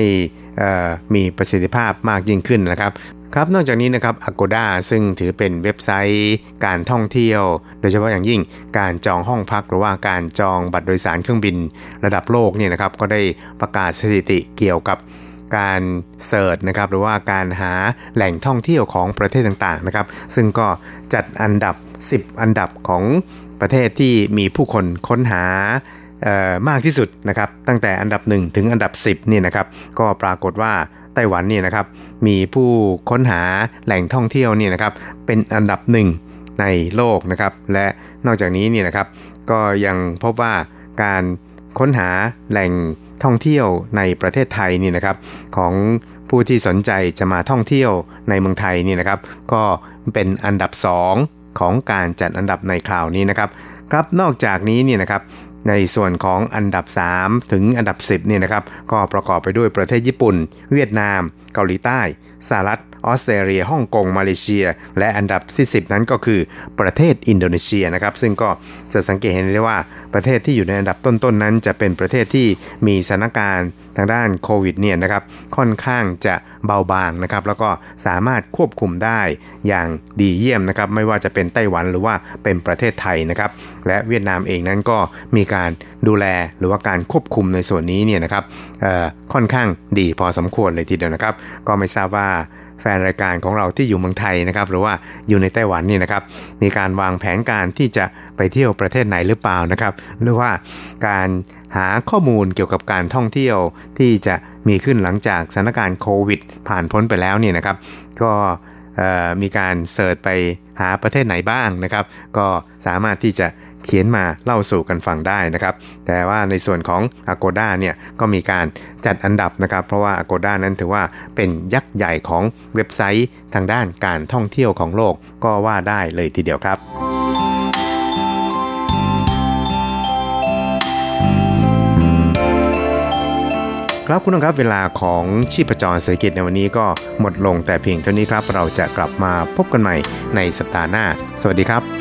มีประสิทธิภาพมากยิ่งขึ้นนะครับ ครับนอกจากนี้นะครับ Agoda ซึ่งถือเป็นเว็บไซต์การท่องเที่ยว โดยเฉพาะอย่างยิ่งการจองห้องพักหรือว่าการจองบัตรโดยสารเครื่องบิน ระดับโลกเนี่ยนะครับก็ได้ประกาศสถิติเกี่ยวกับการเสิร์ชนะครับหรือว่าการหาแหล่งท่องเที่ยวของประเทศต่างๆนะครับ ซึ่งก็จัดอันดับ 10 อันดับของประเทศที่มีผู้คนค้นหา มากที่สุดนะครับตั้งแต่อันดับ 1 ถึงอันดับ 10นี่นะครับก็ปรากฏว่าไต้หวันนี่นะครับมีผู้ค้นหาแหล่งท่องเที่ยวนี่นะครับเป็นอันดับหนึ่งในโลกนะครับและนอกจากนี้นี่นะครับก็ยังพบว่าการค้นหาแหล่งท่องเที่ยวในประเทศไทยนี่นะครับของผู้ที่สนใจจะมาท่องเที่ยวในเมืองไทยนี่นะครับก็เป็นอันดับ 2 ของการจัดอันดับในคราวนี้นะครับครับนอกจากนี้นี่นะครับ ในส่วนของอันดับ 3 ถึงอันดับ 10เนี่ยนะครับก็ประกอบไปด้วยประเทศญี่ปุ่น เวียดนามเกาหลีใต้ สหรัฐ ออสเตรเลีย ฮ่องกง มาเลเซีย และอันดับที่10 นั้นก็คือประเทศอินโดนีเซียนะครับ ซึ่งก็จะสังเกตเห็นได้ว่าประเทศที่อยู่ในอันดับต้นๆนนั้น จะเป็นประเทศที่มีสถานการณ์ทางด้านโควิดเนี่ยนะครับค่อนข้างจะเบาบางนะครับ แล้วก็สามารถควบคุมได้อย่างดีเยี่ยมนะครับ ไม่ว่าจะเป็นไต้หวันหรือว่าเป็นประเทศไทยนะครับ และเวียดนามเองนั้นก็มีการดูแลหรือว่าการควบคุมในส่วนนี้เนี่ยนะครับค่อนข้างดีพอสมควรเลยทีเดียวนะครับก็ไม่ทราบว่าแฟนรายการของเราที่อยู่เมืองไทยนะครับ หรือว่าอยู่ในไต้หวันนี่นะครับ มีการวางแผนการที่จะไปเที่ยวประเทศไหนหรือเปล่านะครับ หรือว่าการหาข้อมูลเกี่ยวกับการท่องเที่ยวที่จะมีขึ้นหลังจากสถานการณ์โควิด ผ่านพ้นไปแล้วนี่นะครับ ก็มีการเสิร์ชไปหาประเทศไหนบ้างนะครับ ก็สามารถที่จะ เขียนมาเล่าสู่กันฟังได้นะครับ แต่ว่าในส่วนของ Agoda เนี่ยก็มีการจัดอันดับนะครับ เพราะว่า Agoda นั้นถือว่าเป็นยักษ์ใหญ่ของเว็บไซต์ทางด้านการท่องเที่ยวของโลกก็ว่าได้เลยทีเดียวครับครับคุณผู้ชมครับเวลาของชีพจรเศรษฐกิจในวันนี้ก็หมดลงแต่เพียงเท่านี้ครับ เราจะกลับมาพบกันใหม่ในสัปดาห์หน้า สวัสดีครับ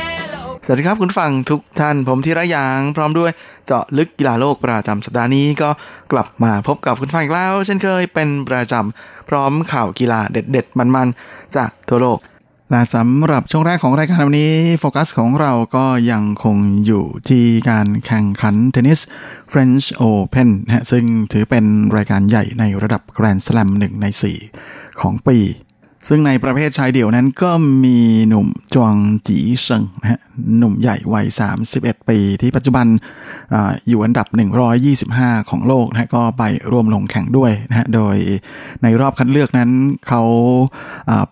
สวัสดีครับคุณฟังทุกท่านผมธีระยาง พร้อมด้วยเจาะลึกกีฬาโลกประจำสัปดาห์นี้ก็กลับมาพบกับคุณฟังอีกแล้ว เช่นเคยเป็นประจำพร้อมข่าวกีฬาเด็ด ๆ มันๆ จากทั่วโลก และสำหรับช่วงแรกของรายการวันนี้โฟกัสของเราก็ยังคงอยู่ที่การแข่งขันเทนนิส French Open นะฮะซึ่งถือเป็นรายการใหญ่ในระดับ Grand Slam หนึ่งใน 4 ของปี ซึ่งในประเภทชายเดี่ยวนั้นก็มีหนุ่มจวงจีเซิงนะฮะหนุ่มใหญ่วัย 31 ปี ที่ปัจจุบันออยู่อันดับ 125 ของโลกนะก็ไปร่วมลงแข่งด้วยนะฮะโดยในรอบคัดเลือกนั้นเขา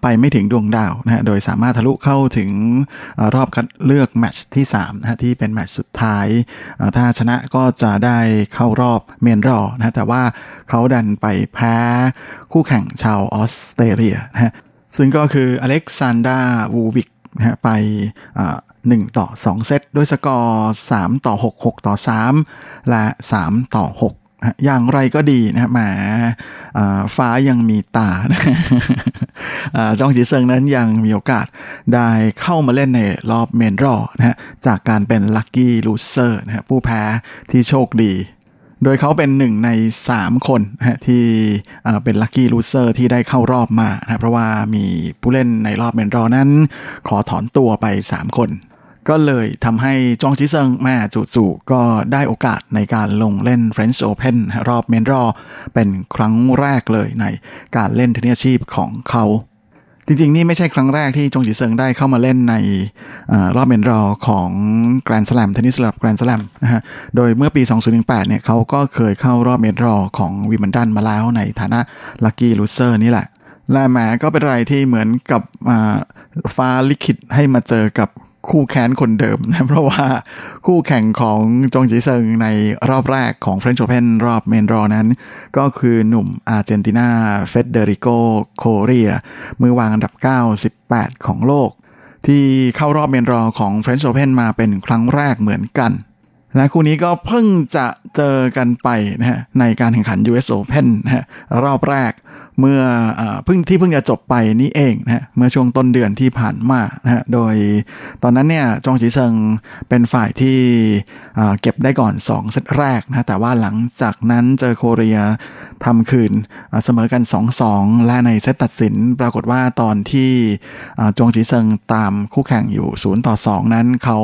ไปไม่ถึงดวงดาวนะฮะโดยสามารถทะลุเข้าถึงรอบคัดเลือกแมตช์ที่3นะฮะที่เป็นแมตช์สุดท้าย ถ้าชนะก็จะได้เข้ารอบเมนรอนะฮะแต่ว่าเขาดันไปแพ้คู่แข่งชาวออสเตรเลียนะฮะ ซึ่งก็คืออเล็กซานดาร์ วูคิชนะฮะไป1ต่อ 2 เซตด้วยสกอร์3ต่อ 6 6 ต่อ 3 และ 3 ต่อ 6 อย่างไรก็ดีนะแหมฟ้ายังมีตาจองจีเซิงนั้นยังมีโอกาสได้เข้ามาเล่นในรอบ Main Draw นะฮะจากการเป็น Lucky Loser นะฮะผู้แพ้ที่โชคดี โดยเขาเป็นหนึ่งใน 3 คนนะที่เป็น Lucky Loser ที่ได้เข้ารอบมานะเพราะว่ามีผู้เล่นในรอบ Main Draw นั้น ขอถอนตัวไป 3 คน ก็เลยทำให้จองจีเซิงแหมจู่ๆก็ได้โอกาสในการลงเล่น French Open รอบ Main Draw เป็นครั้งแรกเลยในการเล่นเทนนิสอาชีพของเขา จริงๆ นี่ไม่ใช่ครั้งแรกที่จงจีเซิงได้เข้ามาเล่นในเอ่อรอบ Main Draw ของแกรนด์สลัมเทนนิสระดับแกรนด์สลัมนะฮะโดยเมื่อปี 2018 เนี่ยเขาก็เคยเข้ารอบ Main Draw ของวิมเบิลดันมาแล้วในฐานะ Lucky Loser นี่แหละและแหมก็เป็นอะไรที่เหมือนกับฟ้าลิขิตให้มาเจอกับ คู่แค้นคนเดิมนะเพราะว่าคู่แข่งของจงจีเซิงในรอบแรกของ French Open รอบ Main Draw นั้น ก็คือหนุ่มอาร์เจนตินาเฟเดริโกโคเรีย มือวางอันดับ 98 ของโลก ที่เข้ารอบเมนรอของ French Open มาเป็นครั้งแรกเหมือนกันและคู่นี้ก็เพิ่งจะเจอกันไปนะฮะในการแข่งขัน US Open นะฮะรอบแรก เมื่อเพิ่งที่เพิ่งจะจบไปนี่เองนะฮะเมื่อช่วงต้นเดือนที่ผ่านมานะฮะโดยตอนนั้นเนี่ยจองจีเซิงเป็นฝ่ายที่เก็บได้ก่อน 2 เซตแรกนะแต่ว่าหลังจากนั้นเจอโคเรียทำคืนเสมอกัน 2-2 และในเซตตัดสินปรากฏว่าตอนที่จงจีเซิงตามคู่แข่งอยู่ 0 ต่อ 2 นั้นเขา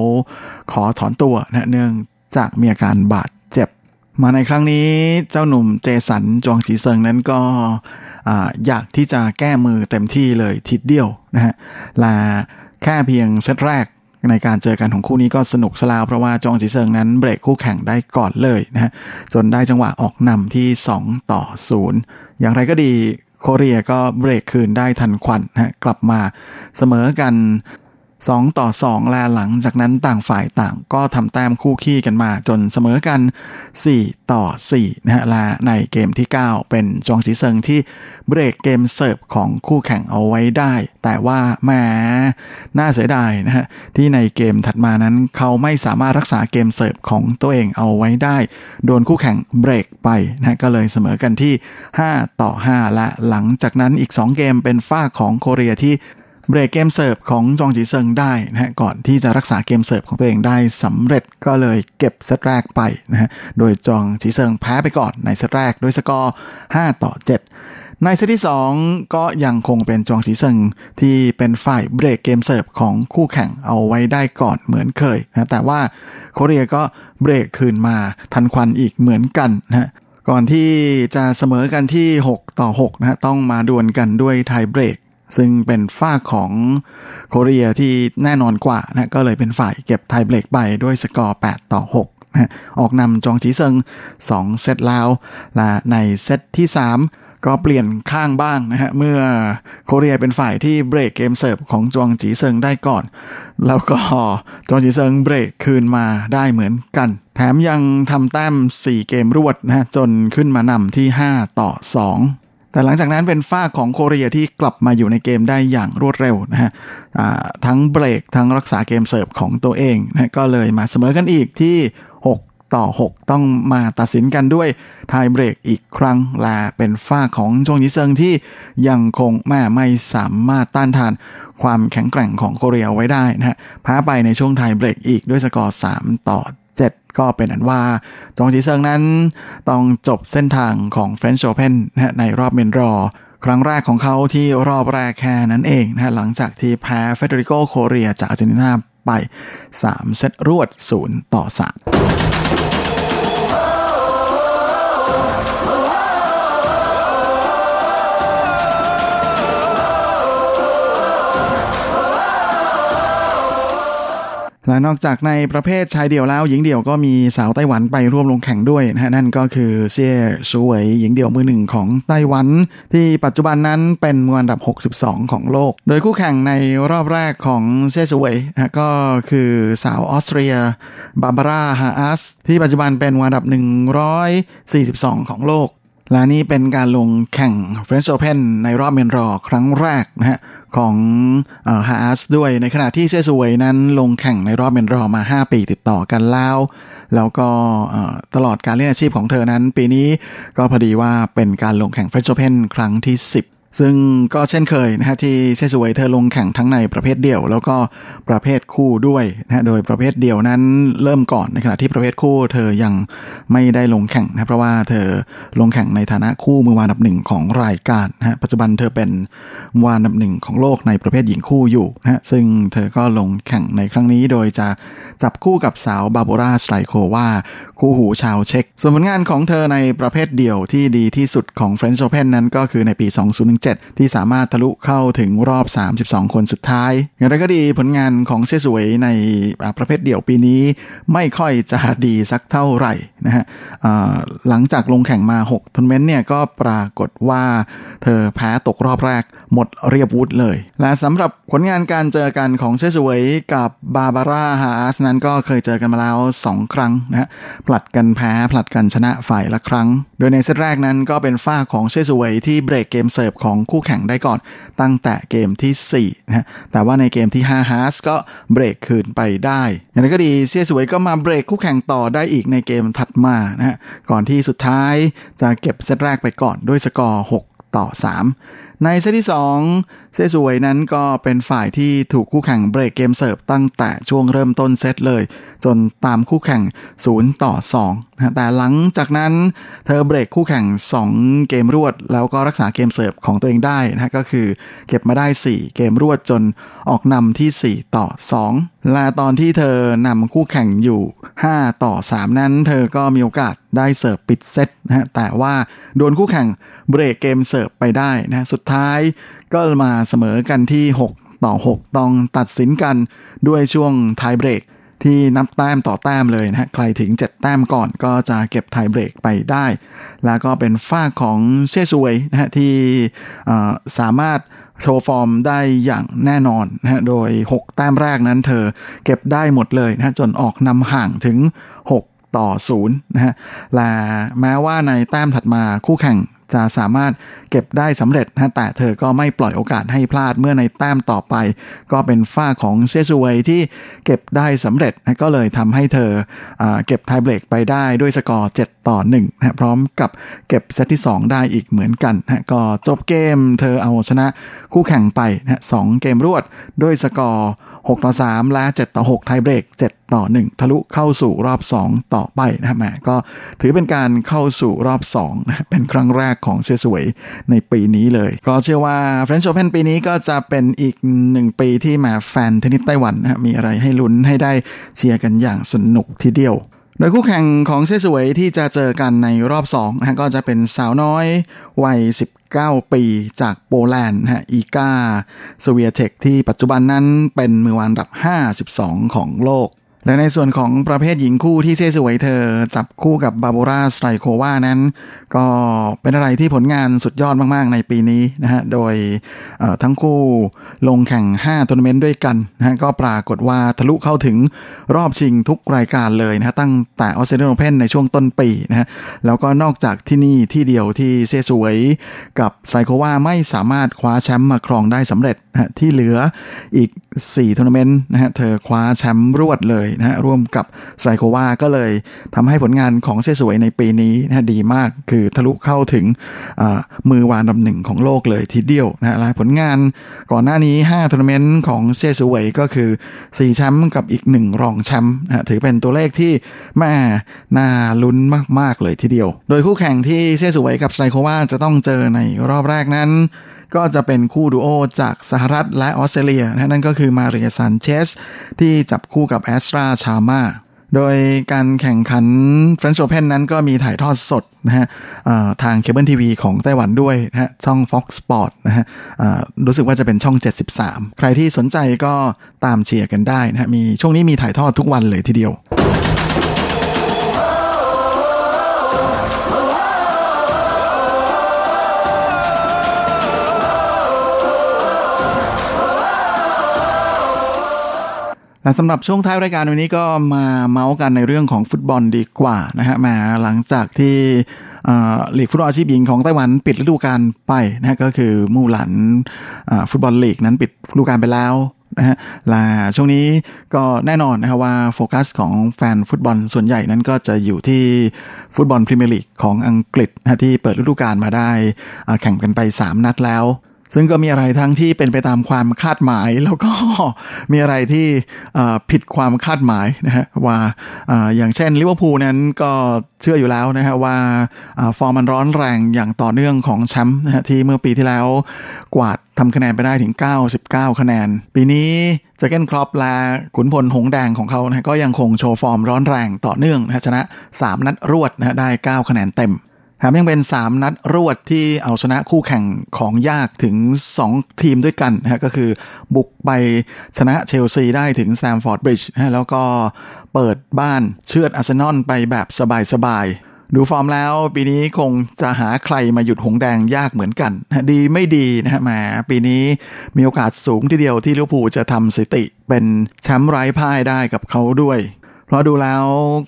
ขอถอนตัวนะเนื่องจากมีอาการบาด มาในครั้งนี้เจ้าหนุ่มเจสันจวงจีเซิงนั้นก็อยากที่จะแก้มือเต็มที่เลยทีเดียวนะฮะและแค่เพียงเซตแรกในการเจอกันของคู่นี้ก็สนุกซะแล้วเพราะว่าจองจีเซิงนั้นเบรกคู่แข่งได้ก่อนเลยนะฮะจนได้จังหวะออกนำที่ 2 ต่อ 0 อย่างไรก็ดีโคเรียก็เบรกคืนได้ทันควันนะกลับมาเสมอกัน 2 ต่อ 2 แลหลังจากนั้นต่างฝ่ายต่างก็ทำแต้มคู่ขี้กันมาจนเสมอกัน 4 ต่อ4นะฮะและในเกมที่ 9 เป็นจองสีเซิงที่เบรกเกมเสิร์ฟของคู่แข่งเอาไว้ได้ แต่ว่าแหมน่าเสียดายนะฮะที่ในเกมถัดมานั้นเขาไม่สามารถรักษาเกมเสิร์ฟของตัวเองเอาไว้ได้ โดนคู่แข่งเบรกไปนะก็เลยเสมอกันที่ 5 ต่อ 5 และหลังจากนั้นอีก 2 เกมเป็นฝ่ายของโคเรียที่ เบรกเกมเสิร์ฟของจองจีเซิงได้นะฮะก่อนที่จะรักษาเกมเสิร์ฟของตัวเองได้สำเร็จก็เลยเก็บเซตแรกไปนะฮะโดยจองจีเซิงแพ้ไปก่อนในเซตแรกด้วยสกอร์ 5 ต่อ 7 ในเซตที่ 2 ก็ยังคงเป็นจองจีเซิงที่เป็นฝ่ายเบรกเกมเสิร์ฟของคู่แข่งเอาไว้ได้ก่อนเหมือนเคยนะแต่ว่าโคเรียก็เบรกคืนมาทันควันอีกเหมือนกันนะฮะก่อนที่จะเสมอกันที่ 6 ต่อ 6 นะฮะ ต้องมาดวลกันด้วย Tie Break ซึ่งเป็นฝ่ายของโคเรียที่แน่นอนกว่านะก็เลยเป็นฝ่ายเก็บ Tie Break ไปด้วยสกอร์ 8 ต่อ 6นะออกนำจองจีเซิง 2 เซตแล้ว และในเซตที่ 3ก็เปลี่ยนข้างบ้างนะฮะ เมื่อโคเรียเป็นฝ่ายที่เบรกเกมเสิร์ฟของจวงจีเซิงได้ก่อน แล้วก็จวงจีเซิงเบรกคืนมาได้เหมือนกัน แถมยังทำแต้ม 4 เกมรวดนะจนขึ้นมานำที่ 5 ต่อ 2 แต่หลังจากนั้นเป็นฝ้าของโคเรียที่กลับมาอยู่ในเกมได้อย่างรวดเร็วนะฮะทั้งเบรกทั้งรักษาเกมเสิร์ฟของตัวเองนะก็เลยมาเสมอกันอีกที่ 6 ต่อ 6 ต้องมาตัดสินกันด้วยไทยเบรกอีกครั้งแลาเป็นฝ้าของจงยิเซิงที่ยังคงแหมไม่สามารถต้านทานความแข็งแกร่งของโคเรียไว้ได้นะฮะแพ้ไปในช่วง Tie Break อีกด้วยสกอร์ 3 ต่อ ก็เป็นอันว่าจงจีเซิงนั้น ต้องจบเส้นทางของ French Open นะในรอบ Main Draw ครั้งแรกของเขาที่รอบแรกแค่นั้นเองนะหลังจากที่แพ้เฟเดริโกโคเรียจากอาร์เจนตินาไป 3 เซตรวด 0 ต่อ 3 และนอกจากในประเภทชายเดี่ยวแล้ว หญิงเดี่ยวก็มีสาวไต้หวันไปร่วมลงแข่งด้วยนะฮะนั่นก็คือเซี่ยชูเวยหญิงเดี่ยวมือหนึ่งของไต้หวัน ที่ปัจจุบันนั้นเป็นมืออันดับ 62 ของโลก โดยคู่แข่งในรอบแรกของเซี่ยชูเวยนะก็คือสาวออสเตรียบาบาร่าฮาอัสที่ปัจจุบันเป็นมืออันดับ 142 ของโลก และนี่เป็นการลงแข่ง French Open ในรอบเมนรอครั้งแรกนะฮะของฮาร์สด้วยในขณะที่เซซวยนั้นลงแข่งในรอบเมนรอมา 5 ปีติดต่อกันแล้ว แล้วก็ตลอดการเล่นอาชีพของเธอนั้น ปีนี้ก็พอดีว่าเป็นการลงแข่ง French Open ครั้งที่ 10 ซึ่งก็เช่นเคยนะฮะที่เชสวยเธอลงแข่งทั้งในประเภทเดี่ยว แล้วก็ประเภทคู่ด้วยนะโดยประเภทเดี่ยวนั้นเริ่มก่อนในขณะที่ประเภทคู่เธอยังไม่ได้ลงแข่งนะเพราะว่าเธอลงแข่งในฐานะคู่มือวานดับหนึ่งของรายการนะฮะปัจจุบันเธอเป็นอันดับหนึ่งของโลกในประเภทหญิงคู่อยู่นะฮะซึ่งเธอก็ลงแข่งในครั้งนี้โดยจะจับคู่กับสาวบาร์โบรา สตรีโควาคู่หูชาวเช็กส่วนผลงานของเธอในประเภทเดี่ยวที่ดีที่สุดของ French Open นั้นก็คือในปี 2017 7 ที่สามารถทะลุเข้าถึงรอบ 32 คนสุดท้าย อย่างไรก็ดีผลงานของเชสวยในประเภทเดี่ยวปีนี้ ไม่ค่อยจะดีสักเท่าไหร่นะฮะหลังจากลงแข่งมา 6ทัวร์นาเมนต์เนี่ยก็ปรากฏว่าเธอแพ้ตกรอบแรกหมดเรียบวุธเลย และสำหรับผลงานการเจอกันของเชสวยกับบาร์บาราฮาสนั้นก็เคยเจอกันมาแล้ว 2 ครั้งนะฮะผลัดกันแพ้ผลัดกันชนะฝ่ายละครั้ง โดยในเซตแรกนั้นก็เป็นฝ่ายของเชสวยที่เบรกเกมเสิร์ฟของคู่แข่งได้ก่อน ตั้งแต่เกมที่4นะแต่ว่าในเกมที่5ฮาร์สก็เบรกคืนไปได้อย่างนั้นก็ดีเซียสวยก็มาเบรกคู่แข่งต่อได้อีกในเกมถัดมานะฮะก่อนที่สุดท้ายจะเก็บเซตแรกไปก่อนด้วยสกอร์ 6 ต่อ 3ในเซตที่ 2 เซสวยนั้นก็เป็นฝ่ายที่ถูกคู่แข่งเบรกเกมเสิร์ฟตั้งแต่ช่วงเริ่มต้นเซตเลย จนตามคู่แข่ง 0 ต่อ2นะแต่หลังจากนั้นเธอเบรกคู่แข่ง 2 เกมรวด แล้วก็รักษาเกมเสิร์ฟของตัวเองได้นะก็คือเก็บมาได้ 4 เกมรวดจนออกนำที่ 4 ต่อ 2 และตอนที่เธอนำคู่แข่งอยู่ 5 ต่อ 3 นั้น เธอก็มีโอกาสได้เสิร์ฟปิดเซตนะฮะแต่ว่าโดนคู่แข่งเบรกเกมเสิร์ฟไปได้นะสุดท้ายก็มาเสมอกันที่ 6 ต่อ 6 ต้องตัดสินกันด้วยช่วงไทเบรกที่นับแต้มต่อแต้มเลยนะฮะ ใครถึง 7 แต้มก่อนก็จะเก็บไทเบรกไปได้ แล้วก็เป็นฝ่ายของเซสวยนะฮะที่สามารถโชว์ฟอร์มได้อย่างแน่นอนนะฮะ โดย 6 แต้มแรกนั้นเธอเก็บได้หมดเลยนะจนออกนำห่างถึง 6 ต่อ0นะฮะ และแม้ว่าในแต้มถัดมาคู่แข่ง จะสามารถเก็บได้สำเร็จนะแต่เธอก็ไม่ปล่อยโอกาสให้พลาดเมื่อในแต้มต่อไป ก็เป็นฝ้าของเซซูเวยที่เก็บได้สำเร็จนะก็เลยทำให้เธอเอเก็บไทเบรกไปได้ด้วยสกอร์ 7 ต่อ1นะพร้อมกับเก็บเซตที่ 2 ได้อีกเหมือนกันนะก็จบเกมเธอเอาชนะคู่แข่งไปนะ2 เซตรวดด้วยสกอร์6ต่อ3และ7ต่อ6ไทเบรก7ต่อ 1 ทะลุเข้าสู่รอบ 2 ต่อไปนะแหมก็ถือเป็นการเข้าสู่รอบ2นะเป็นครั้งแรกของเซสวยในปีนี้เลย ก็เชื่อว่า French Open ปีนี้ก็จะเป็นอีกหนึ่งปีที่แหมแฟนเทนนิสไต้หวันนะมีอะไรให้ลุ้นให้ได้เชียร์กันอย่างสนุกทีเดียวโดยคู่แข่งของเซสวยที่จะเจอกันในรอบ2นะก็จะเป็นสาวน้อยวัย 19 ปีจากโปแลนด์ฮะอิกาสเวียเทคที่ปัจจุบันนั้นเป็นมือวางอันดับ 52 ของโลก และในส่วนของประเภทหญิงคู่ที่เซสวยเธอ จับคู่กับบาร์โบราสไตรโควานั้น ก็เป็นอะไรที่ผลงานสุดยอดมาก ๆ ในปีนี้นะฮะ โดยทั้งคู่ลงแข่ง 5ทัวร์นาเมนต์ด้วยกันนะฮะ ก็ปรากฏว่าทะลุเข้าถึงรอบชิงทุกรายการเลยนะฮะ ตั้งแต่ออสเตรเลียนโอเพนในช่วงต้นปีนะฮะ แล้วก็นอกจากที่นี่ที่เดียวที่เซสวยกับสไตรโควาไม่สามารถคว้าแชมป์มาครองได้สำเร็จนะที่เหลืออีก 4ทัวร์นาเมนต์นะฮะเธอคว้าแชมป์รวดเลยนะฮะร่วมกับสไตรโควาก็เลยทำให้ผลงานของเซสวยในปีนี้นะดีมากคือทะลุเข้าถึงมือวางอันดับหนึ่งของโลกเลยทีเดียวนะฮะผลงานก่อนหน้านี้5ทัวร์นาเมนต์ของเซสวยก็คือ 4 แชมป์กับอีก 1 รองแชมป์นะถือเป็นตัวเลขที่แหมน่าลุ้นมาก ๆ เลยทีเดียว โดยคู่แข่งที่เซสวยกับสไตรโควาจะต้องเจอในรอบแรกนั้น ก็จะเป็นคู่ดูโอจากสหรัฐและออสเตรเลียนั่นก็คือมาเรียซานเชซที่จับคู่กับแอสตราชาร์มาโดยการแข่งขัน French Open นั้นก็มีถ่ายทอดสดนะฮะทางเคเบิลทีวีของไต้หวันด้วยนะฮะช่อง Fox Sport นะฮะรู้สึกว่าจะเป็นช่อง 73 ใครที่สนใจก็ตามเชียร์กันได้นะฮะมีช่วงนี้มีถ่ายทอดทุกวันเลยทีเดียว และสำหรับช่วงท้ายรายการวันนี้ก็มาเมาส์กันในเรื่องของฟุตบอลดีกว่านะฮะมาหลังจากที่ลีกฟุตบอลอาชีพหญิงของไต้หวันปิดฤดูกาลไปนะฮะก็คือมู่หลันฟุตบอลลีกนั้นปิดฤดูกาลไปแล้วนะฮะและช่วงนี้ก็แน่นอนนะครับว่าโฟกัสของแฟนฟุตบอลส่วนใหญ่นั้นก็จะอยู่ที่ฟุตบอลพรีเมียร์ลีกของอังกฤษนะที่เปิดฤดูกาลมาได้แข่งกันไป 3 นัดแล้ว ซึ่งก็มีอะไรทั้งที่เป็นไปตามความคาดหมาย แล้วก็มีอะไรที่ผิดความคาดหมายนะฮะว่าอย่างเช่นลิเวอร์พูลนั้นก็เชื่ออยู่แล้วนะฮะว่าฟอร์มอันร้อนแรงอย่างต่อเนื่องของแชมป์นะฮะที่เมื่อปีที่แล้วกวาดทำคะแนนไปได้ถึง 99 คะแนน ปีนี้เจอร์เกนคล็อปป์และขุนพลหงส์แดงของเขานะก็ยังคงโชว์ฟอร์มร้อนแรงต่อเนื่องนะชนะ 3 นัดรวดนะได้ 9 คะแนนเต็ม แถมยังเป็น 3 นัดรวดที่เอาชนะคู่แข่งของยากถึง 2 ทีมด้วยกันนะก็คือบุกไปชนะเชลซีได้ถึงสแตมฟอร์ดบริดจ์แล้วก็เปิดบ้านเชือดอาร์เซนอลไปแบบสบายๆดูฟอร์มแล้วปีนี้คงจะหาใครมาหยุดหงส์แดงยากเหมือนกัน ดีไม่ดีนะฮะมปีนี้มีโอกาสสูงทีเดียวที่ลิเวอร์พูลจะทำสถิติเป็นแชมป์ไร้พ่ายได้กับเขาด้วย เพราะดูแล้ว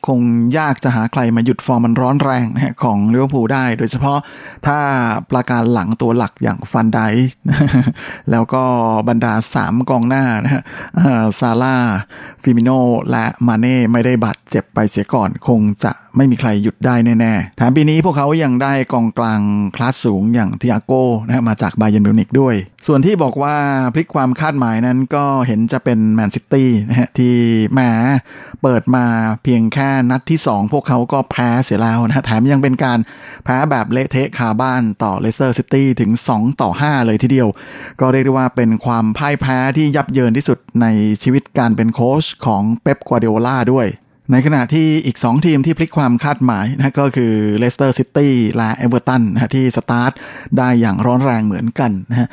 คงยากจะหาใครมาหยุดฟอร์มอันร้อนแรงนะของลิเวอร์พูลได้ โดยเฉพาะถ้าปราการหลังตัวหลักอย่างฟานไดค์แล้วก็บรรดา 3 กองหน้านะฮะซาลาห์ฟีร์มิโนและมาเน่ไม่ได้บาดเจ็บไปเสียก่อน คงจะไม่มีใครหยุดได้แน่ๆแถมปีนี้พวกเขายังได้กองกลางคลาสสูงอย่างติอาโก้นะมาจากบาเยิร์นมิวนิกด้วย ส่วนที่บอกว่าพลิกความคาดหมายนั้นก็เห็นจะเป็นแมนซิตี้นะฮะที่แหมเปิดมาเพียงแค่นัดที่ 2 พวกเขาก็แพ้เสียแล้วนะแถมยังเป็นการแพ้แบบเละเทะคาบ้านต่อเลสเตอร์ซิตี้ถึง 2 ต่อ 5 เลยทีเดียว ก็เรียกได้ว่าเป็นความพ่ายแพ้ที่ยับเยินที่สุดในชีวิตการเป็นโค้ชของเป๊ปกวาร์ดิโอล่าด้วย ในขณะที่อีก 2 ทีมที่พลิกความคาดหมายนะก็คือเลสเตอร์ซิตี้และเอเวอร์ตันนะที่สตาร์ทได้อย่างร้อนแรงเหมือนกันนะฮะ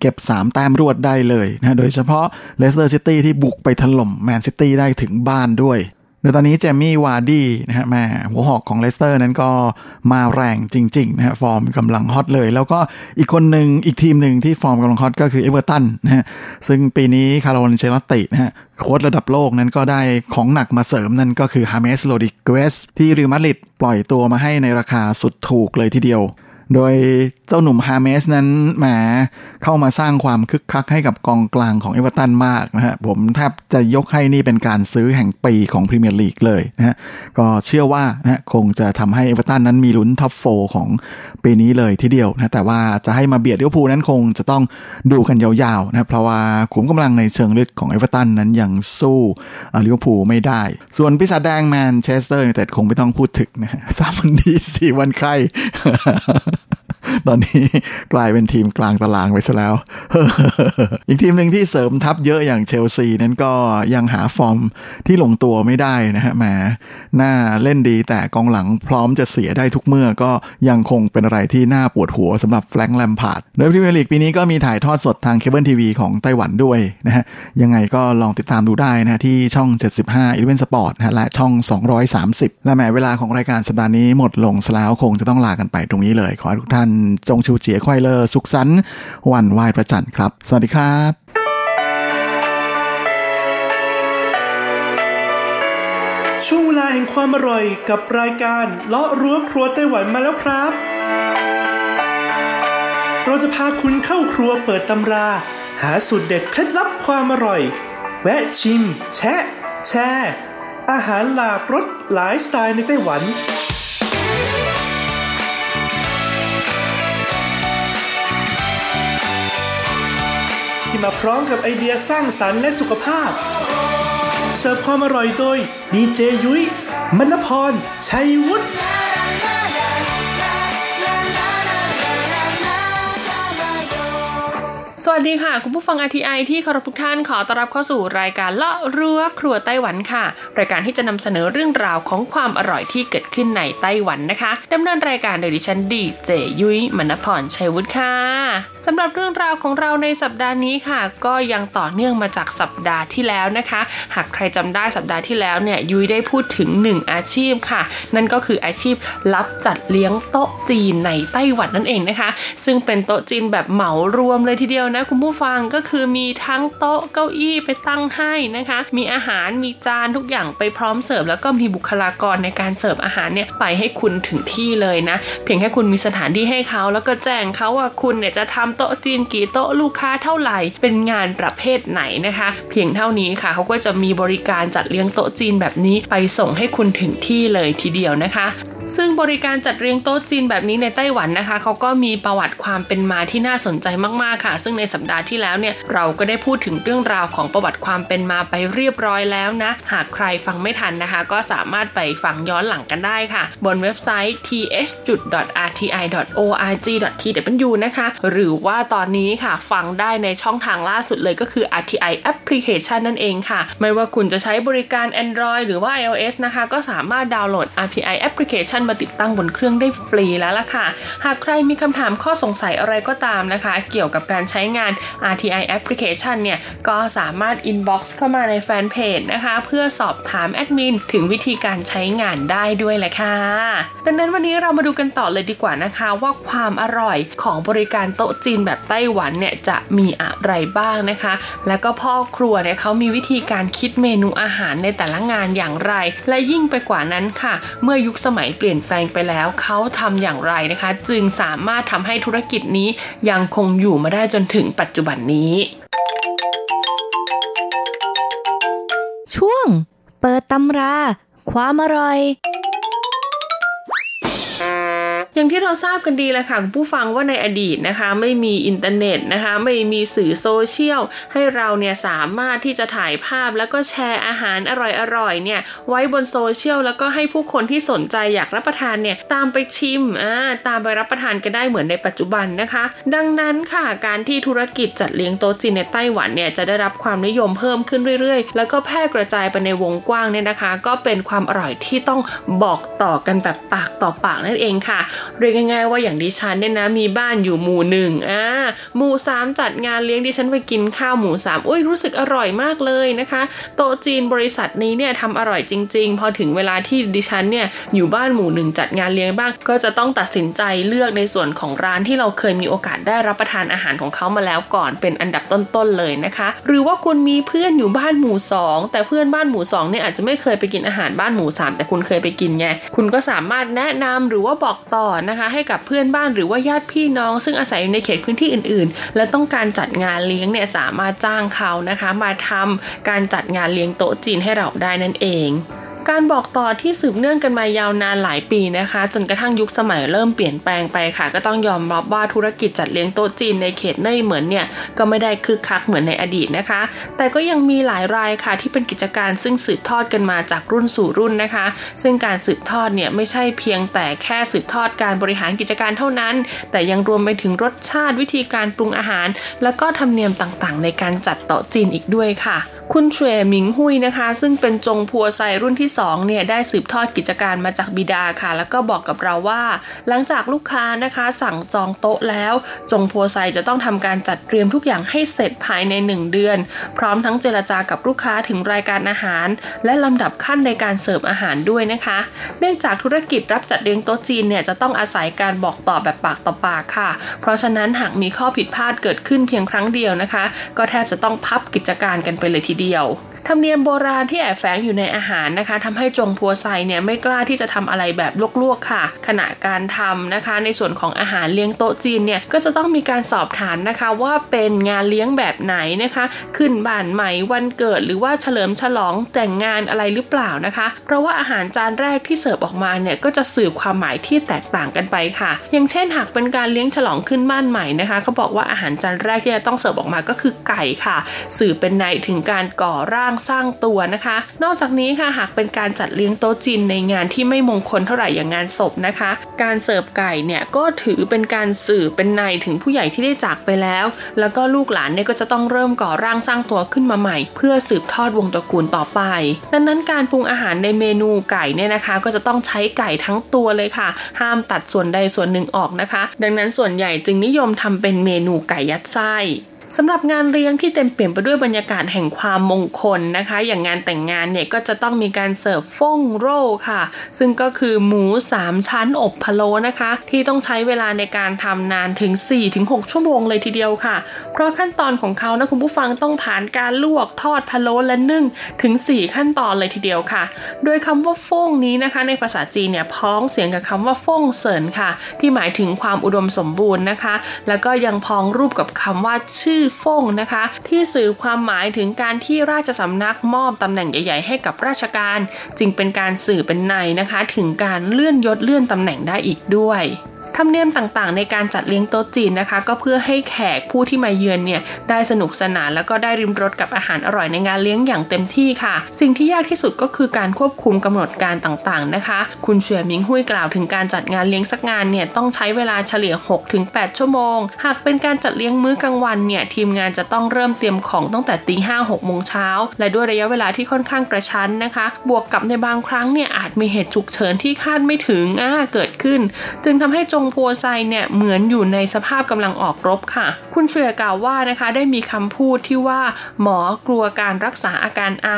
เก็บ 3 แต้มรวดได้เลยนะโดยเฉพาะเลสเตอร์ซิตี้ที่บุกไปถล่มแมนซิตี้ได้ถึงบ้านด้วย โดยตอนนี้เจมี่วาร์ดี้นะฮะแหมหัวหอกของเลสเตอร์นั้นก็มาแรงจริงๆนะฮะฟอร์มกำลังฮอตเลย แล้วก็อีกคนหนึ่งอีกทีมหนึ่งที่ฟอร์มกำลังฮอตก็คือเอเวอร์ตันนะฮะซึ่งปีนี้คาร์โลอันเชลอตตินะฮะโค้ชระดับโลกนั้นก็ได้ของหนักมาเสริมนั่นก็คือฮาเมสโรดริเกซที่เรอัลมาดริดปล่อยตัวมาให้ในราคาสุดถูกเลยทีเดียว โดยเจ้าหนุ่มฮาเมสนั้นแหมเข้ามาสร้างความคึกคักให้กับกองกลางของเอเวอร์ตันมากนะฮะ ผมแทบจะยกให้นี่เป็นการซื้อแห่งปีของพรีเมียร์ลีกเลยนะฮะ ก็เชื่อว่านะคงจะทำให้เอเวอร์ตันนั้นมีลุ้น top four ของปีนี้เลยทีเดียวนะ แต่ว่าจะให้มาเบียดลิเวอร์พูลนั้นคงจะต้องดูกันยาวๆนะเพราะว่าขุมกำลังในเชิงลึกของเอเวอร์ตันนั้นยังสู้ลิเวอร์พูลไม่ได้ ส่วนปีศาจแดงแมนเชสเตอร์ยูไนเต็ดคงไม่ต้องพูดถึงนะสามวันดีสี่วันไข้ ตอนนี้กลายเป็นทีมกลางตารางไปซะแล้ว อีกทีมหนึ่งที่เสริมทัพเยอะอย่างเชลซีนั้นก็ยังหาฟอร์มที่ลงตัวไม่ได้นะฮะแหมหน้าเล่นดีแต่กองหลังพร้อมจะเสียได้ทุกเมื่อก็ยังคงเป็นอะไรที่น่าปวดหัวสำหรับแฟรงค์แลมพาร์ดโดยพรีเมียร์ลีกปีนี้ก็มีถ่ายทอดสดทางเคเบิลทีวีของไต้หวันด้วยนะฮะยังไงก็ลองติดตามดูได้นะที่ช่อง 75 e ีเวนสปอร์ตนะและช่อง 230 และแหมเวลาของรายการสัปดาห์นี้หมดลงแล้วคงจะต้องลากันไปตรงนี้เลยขอให้ทุกท่าน中秋節快樂 สุขสันต์วันไหว้พระจันทร์ครับ สวัสดีครับช่วงเวลาแห่งความอร่อยกับรายการเลาะรั้วครัวไต้หวันมาแล้วครับ เราจะพาคุณเข้าครัวเปิดตำรา หาสูตรเด็ดเคล็ดลับความอร่อย แวะชิม แชะ แชร์อาหารหลากรสหลายสไตล์ในไต้หวัน ที่มาพร้อมกับไอเดียสร้างสรรค์และสุขภาพ เสิร์ฟความอร่อยโดยดีเจยุ้ยมณพร ชัยวุฒิ สวัสดีค่ะ คุณผู้ฟัง RTI ที่เคารพทุกท่านขอต้อนรับเข้าสู่รายการเลาะรั้วครัวไต้หวันค่ะ รายการที่จะนำเสนอเรื่องราวของความอร่อยที่เกิดขึ้นในไต้หวันนะคะดำเนินรายการโดยดิฉันดีเจยุ้ยมณพรชัยวุฒิค่ะสำหรับเรื่องราวของเราในสัปดาห์นี้ค่ะ ก็ยังต่อเนื่องมาจากสัปดาห์ที่แล้วนะคะ หากใครจำได้สัปดาห์ที่แล้วเนี่ยยุ้ยได้พูดถึงหนึ่งอาชีพค่ะ นั่นก็คืออาชีพรับจัดเลี้ยงโต๊ะจีนในไต้หวันนั่นเองนะคะ ซึ่งเป็นโต๊ะจีนแบบเหมารวมเลยทีเดียวนะคุณผู้ฟังก็คือมีทั้งโต๊ะเก้าอี้ไปตั้งให้นะคะ มีอาหารมีจานทุกอย่างไปพร้อมเสิร์ฟแล้วก็มีบุคลากรในการเสิร์ฟอาหารเนี่ยไปให้คุณถึงที่เลยนะ เพียงแค่คุณมีสถานที่ให้เขาแล้วก็แจ้งเขาว่าคุณเนี่ยจะทำโต๊ะจีนกี่โต๊ะลูกค้าเท่าไหร่ เป็นงานประเภทไหนนะคะ เพียงเท่านี้ค่ะเขาก็จะมีบริการจัดเลี้ยงโต๊ะจีนแบบนี้ไปส่งให้คุณถึงที่เลยทีเดียวนะคะ ซึ่งบริการจัดเรียงโต๊ะจีนแบบนี้ในไต้หวันนะคะเขาก็มีประวัติความเป็นมาที่น่าสนใจมากๆค่ะ ซึ่งในสัปดาห์ที่แล้วเนี่ยเราก็ได้พูดถึงเรื่องราวของประวัติความเป็นมาไปเรียบร้อยแล้วนะ หากใครฟังไม่ทันนะคะ ก็สามารถไปฟังย้อนหลังกันได้ค่ะ บนเว็บไซต์ th.rti.org.tw นะคะ หรือว่าตอนนี้ค่ะฟังได้ในช่องทางล่าสุดเลยก็คือ RTI Application นั่นเองค่ะ ไม่ว่าคุณจะใช้บริการ Android หรือว่า iOS นะคะ ก็สามารถดาวน์โหลด RTI Application มาติดตั้งบนเครื่องได้ฟรีแล้วล่ะค่ะ หากใครมีคำถามข้อสงสัยอะไรก็ตามนะคะ เกี่ยวกับการใช้งาน RTI Application เนี่ย ก็สามารถ inbox เข้ามาในแฟนเพจนะคะ เพื่อสอบถามแอดมินถึงวิธีการใช้งานได้ด้วยแหละค่ะ ดังนั้นวันนี้เรามาดูกันต่อเลยดีกว่านะคะ ว่าความอร่อยของบริการโต๊ะจีนแบบไต้หวันเนี่ยจะมีอะไรบ้างนะคะ แล้วก็พ่อครัวเนี่ยเขามีวิธีการคิดเมนูอาหารในแต่ละงานอย่างไร และยิ่งไปกว่านั้นค่ะ เมื่อยุคสมัยเปลี่ยนี่ยนแปลงไปแล้วเขาทำอย่างไรนะคะ จึงสามารถทำให้ธุรกิจนี้ยังคงอยู่มาได้จนถึงปัจจุบันนี้ ช่วง เปิดตำรา ความอร่อย อย่างที่เราทราบกันดีแหละค่ะผู้ฟังว่าในอดีตนะคะ ไม่มีอินเทอร์เน็ตนะคะ ไม่มีสื่อโซเชียล ให้เราเนี่ยสามารถที่จะถ่ายภาพแล้วก็แชร์อาหารอร่อยๆเนี่ยไว้บนโซเชียลแล้วก็ให้ผู้คนที่สนใจอยากรับประทานเนี่ยตามไปชิมอ่าตามไปรับประทานกันได้เหมือนในปัจจุบันนะคะ ดังนั้นค่ะการที่ธุรกิจจัดเลี้ยงโต๊ะจีนในไต้หวันเนี่ยจะได้รับความนิยมเพิ่มขึ้นเรื่อยๆ แล้วก็แพร่กระจายไปในวงกว้างเนี่ยนะคะ ก็เป็นความอร่อยที่ต้องบอกต่อกันแบบปากต่อปากนั่นเองค่ะเรียกง่าย ๆ ว่าอย่างดิฉันเนี่ยนะมีบ้านอยู่หมู่หนึ่งอ่าหมู่สามจัดงานเลี้ยงดิฉันไปกินข้าวหมู่สามอุ้ยรู้สึกอร่อยมากเลยนะคะ โต๊ะจีนบริษัทนี้เนี่ยทำอร่อยจริง ๆ พอถึงเวลาที่ดิฉันเนี่ยอยู่บ้านหมู่หนึ่งจัดงานเลี้ยงบ้างก็จะต้องตัดสินใจเลือกในส่วนของร้านที่เราเคยมีโอกาสได้รับประทานอาหารของเขามาแล้วก่อนเป็นอันดับต้นๆเลยนะคะ หรือว่าคุณมีเพื่อนอยู่บ้านหมู่สองแต่เพื่อนบ้านหมู่สองเนี่ยอาจจะไม่เคยไปกินอาหารบ้านหมู่สามแต่คุณเคยไปกินไงคุณก็สามารถแนะนำหรือว่าบอกต่อนะคะ ให้กับเพื่อนบ้านหรือว่าญาติพี่น้อง ซึ่งอาศัยอยู่ในเขตพื้นที่อื่น ๆ และต้องการจัดงานเลี้ยงเนี่ยสามารถจ้างเขานะคะ มาทำการจัดงานเลี้ยงโต๊ะจีนให้เราได้นั่นเอง การบอกต่อที่สืบเนื่องกันมายาวนานหลายปีนะคะ จนกระทั่งยุคสมัยเริ่มเปลี่ยนแปลงไปค่ะ ก็ต้องยอมรับว่าธุรกิจจัดเลี้ยงโต๊ะจีนในเขตเน่ยเหมือนเนี่ยก็ไม่ได้คึกคักเหมือนในอดีตนะคะ แต่ก็ยังมีหลายรายค่ะที่เป็นกิจการซึ่งสืบทอดกันมาจากรุ่นสู่รุ่นนะคะ ซึ่งการสืบทอดเนี่ยไม่ใช่เพียงแต่แค่สืบทอดการบริหารกิจการเท่านั้น แต่ยังรวมไปถึงรสชาติวิธีการปรุงอาหาร แล้วก็ธรรมเนียมต่างๆ ในการจัดโต๊ะจีนอีกด้วยค่ะ คุณเฉวหมิงหุยนะคะ ซึ่งเป็นจงพัวไซรุ่นที่2เนี่ยได้สืบทอดกิจการมาจากบิดาค่ะ แล้วก็บอกกับเราว่า หลังจากลูกค้านะคะสั่งจองโต๊ะแล้ว จงพัวไซจะต้องทำการจัดเตรียมทุกอย่างให้เสร็จภายใน 1 เดือน พร้อมทั้งเจรจากับลูกค้าถึงรายการอาหาร และลำดับขั้นในการเสิร์ฟอาหารด้วยนะคะ เนื่องจากธุรกิจรับจัดเลี้ยงโต๊ะจีนเนี่ยจะต้องอาศัยการบอกต่อแบบปากต่อปากค่ะ เพราะฉะนั้นหากมีข้อผิดพลาดเกิดขึ้นเพียงครั้งเดียวนะคะ ก็แทบจะต้องพับกิจการกันไปเลยทีเดียว必要ธรรมเนียมโบราณที่แอบแฝงอยู่ในอาหารนะคะทำให้จงพัวไซเนี่ยไม่กล้าที่จะทำอะไรแบบลวกๆค่ะ ขณะการทำนะคะ ในส่วนของอาหารเลี้ยงโต๊ะจีนเนี่ยก็จะต้องมีการสอบถามนะคะว่าเป็นงานเลี้ยงแบบไหนนะคะ ขึ้นบ้านใหม่วันเกิด หรือว่าเฉลิมฉลองแต่งงานอะไรหรือเปล่านะคะ เพราะว่าอาหารจานแรกที่เสิร์ฟออกมาเนี่ยก็จะสื่อความหมายที่แตกต่างกันไปค่ะ อย่างเช่นหากเป็นการเลี้ยงฉลองขึ้นบ้านใหม่นะคะเขาบอกว่าอาหารจานแรกที่จะต้องเสิร์ฟออกมาก็คือไก่ค่ะ สื่อเป็นนัยถึงการก่อร่างสร้างตัวนะคะ นอกจากนี้ค่ะหากเป็นการจัดเลี้ยงโต๊ะจีนในงานที่ไม่มงคลเท่าไหร่อย่างงานศพนะคะ การเสิร์ฟไก่เนี่ยก็ถือเป็นการสื่อเป็นนัยถึงผู้ใหญ่ที่ได้จากไปแล้ว แล้วก็ลูกหลานเนี่ยก็จะต้องเริ่มก่อร่างสร้างตัวขึ้นมาใหม่ เพื่อสืบทอดวงตระกูลต่อไป ดังนั้นการปรุงอาหารในเมนูไก่เนี่ยนะคะ ก็จะต้องใช้ไก่ทั้งตัวเลยค่ะ ห้ามตัดส่วนใดส่วนหนึ่งออกนะคะ ดังนั้นส่วนใหญ่จึงนิยมทำเป็นเมนูไก่ยัดไส้ สำหรับงานเลี้ยงที่เต็มเปลี่ยนไปด้วยบรรยากาศแห่งความมงคลนะคะ อย่างงานแต่งงานเนี่ยก็จะต้องมีการเสิร์ฟฟงโร่ค่ะ ซึ่งก็คือหมู 3 ชั้นอบพะโล้นะคะ ที่ต้องใช้เวลาในการทำนานถึง 4-6 ชั่วโมงเลยทีเดียวค่ะ เพราะขั้นตอนของเขานะคุณผู้ฟังต้องผ่านการลวกทอดพะโล้และนึ่งถึง 4 ขั้นตอนเลยทีเดียวค่ะ โดยคำว่าฟงนี้นะคะ ในภาษาจีนเนี่ยพ้องเสียงกับคำว่าฟงเสินค่ะ ที่หมายถึงความอุดมสมบูรณ์นะคะ แล้วก็ยังพ้องรูปกับคำว่าชื่อฟ่งนะคะ ที่สื่อความหมายถึงการที่ราชสำนักมอบตำแหน่งใหญ่ ๆ ให้กับราชการ จึงเป็นการสื่อเป็นในนะคะ ถึงการเลื่อนยศเลื่อนตำแหน่งได้อีกด้วย ธรรมเนียมต่างๆ ในการจัดเลี้ยงโต๊ะจีนนะคะ ก็เพื่อให้แขกผู้ที่มาเยือนเนี่ยได้สนุกสนานแล้วก็ได้ริมรสกับอาหารอร่อยในงานเลี้ยงอย่างเต็มที่ค่ะ สิ่งที่ยากที่สุดก็คือการควบคุมกำหนดการต่างๆนะคะ คุณเฉียมิงหุยกล่าวถึงการจัดงานเลี้ยงสักงานเนี่ยต้องใช้เวลาเฉลี่ย 6-8 ชั่วโมง หากเป็นการจัดเลี้ยงมื้อกลางวันเนี่ยทีมงานจะต้องเริ่มเตรียมของตั้งแต่ตีห้าหกโมงเช้าและด้วยระยะเวลาที่ค่อนข้างกระชั้นนะคะ บวกกับในบางครั้งเนี่ยอาจมีเหตุฉุกเฉินที่คาดไม่ถึงอ่าเกิดขึ้น จึงทำให้จงพัวไซเนี่ยเหมือนอยู่ในสภาพกำลังออกรบค่ะ คุณเฉยกล่าวว่านะคะได้มีคำพูดที่ว่า หมอกลัวการรักษาอาการไอ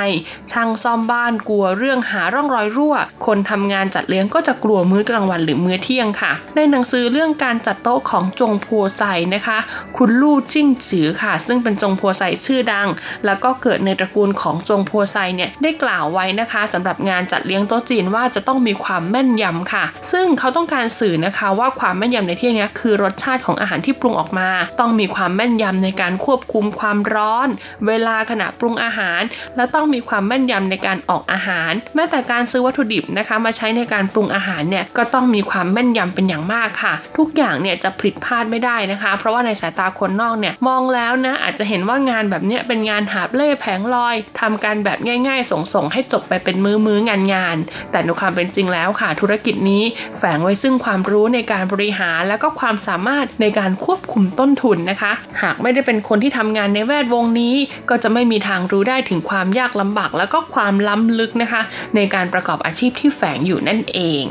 ช่างซ่อมบ้านกลัวเรื่องหาร่องรอยรั่ว คนทำงานจัดเลี้ยงก็จะกลัวมื้อกลางวันหรือมื้อเที่ยงค่ะ ในหนังสือเรื่องการจัดโต๊ะของจงพัวไซนะคะ คุณลู่จิ้งจือค่ะ ซึ่งเป็นจงพัวไซชื่อดัง แล้วก็เกิดในตระกูลของจงพัวไซเนี่ยได้กล่าวไว้นะคะสำหรับงานจัดเลี้ยงโต๊ะจีนว่าจะต้องมีความแม่นยำค่ะ ซึ่งเขาต้องการสื่อนะคะว่าความแม่นยำในที่นี้คือรสชาติของอาหารที่ปรุงออกมา ต้องมีความแม่นยำในการควบคุมความร้อน เวลาขณะปรุงอาหาร และต้องมีความแม่นยำในการออกอาหาร แม้แต่การซื้อวัตถุดิบนะคะมาใช้ในการปรุงอาหารเนี่ยก็ต้องมีความแม่นยำเป็นอย่างมากค่ะ ทุกอย่างเนี่ยจะผิดพลาดไม่ได้นะคะ เพราะว่าในสายตาคนนอกเนี่ยมองแล้วนะอาจจะเห็นว่างานแบบนี้เป็นงานหาบเล่แผงลอยทำการแบบง่าย ๆ ส่งๆให้จบไปเป็นมือมืองานงานแต่ในความเป็นจริงแล้วค่ะ ธุรกิจนี้แฝงไว้ซึ่งความรู้ในการบริหารและก็ความสามารถในการควบคุมต้นทุนนะคะ หากไม่ได้เป็นคนที่ทำงานในแวดวงนี้ ก็จะไม่มีทางรู้ได้ถึงความยากลำบาก แล้วก็ความล้ำลึกนะคะ ในการประกอบอาชีพที่แฝงอยู่นั่นเอง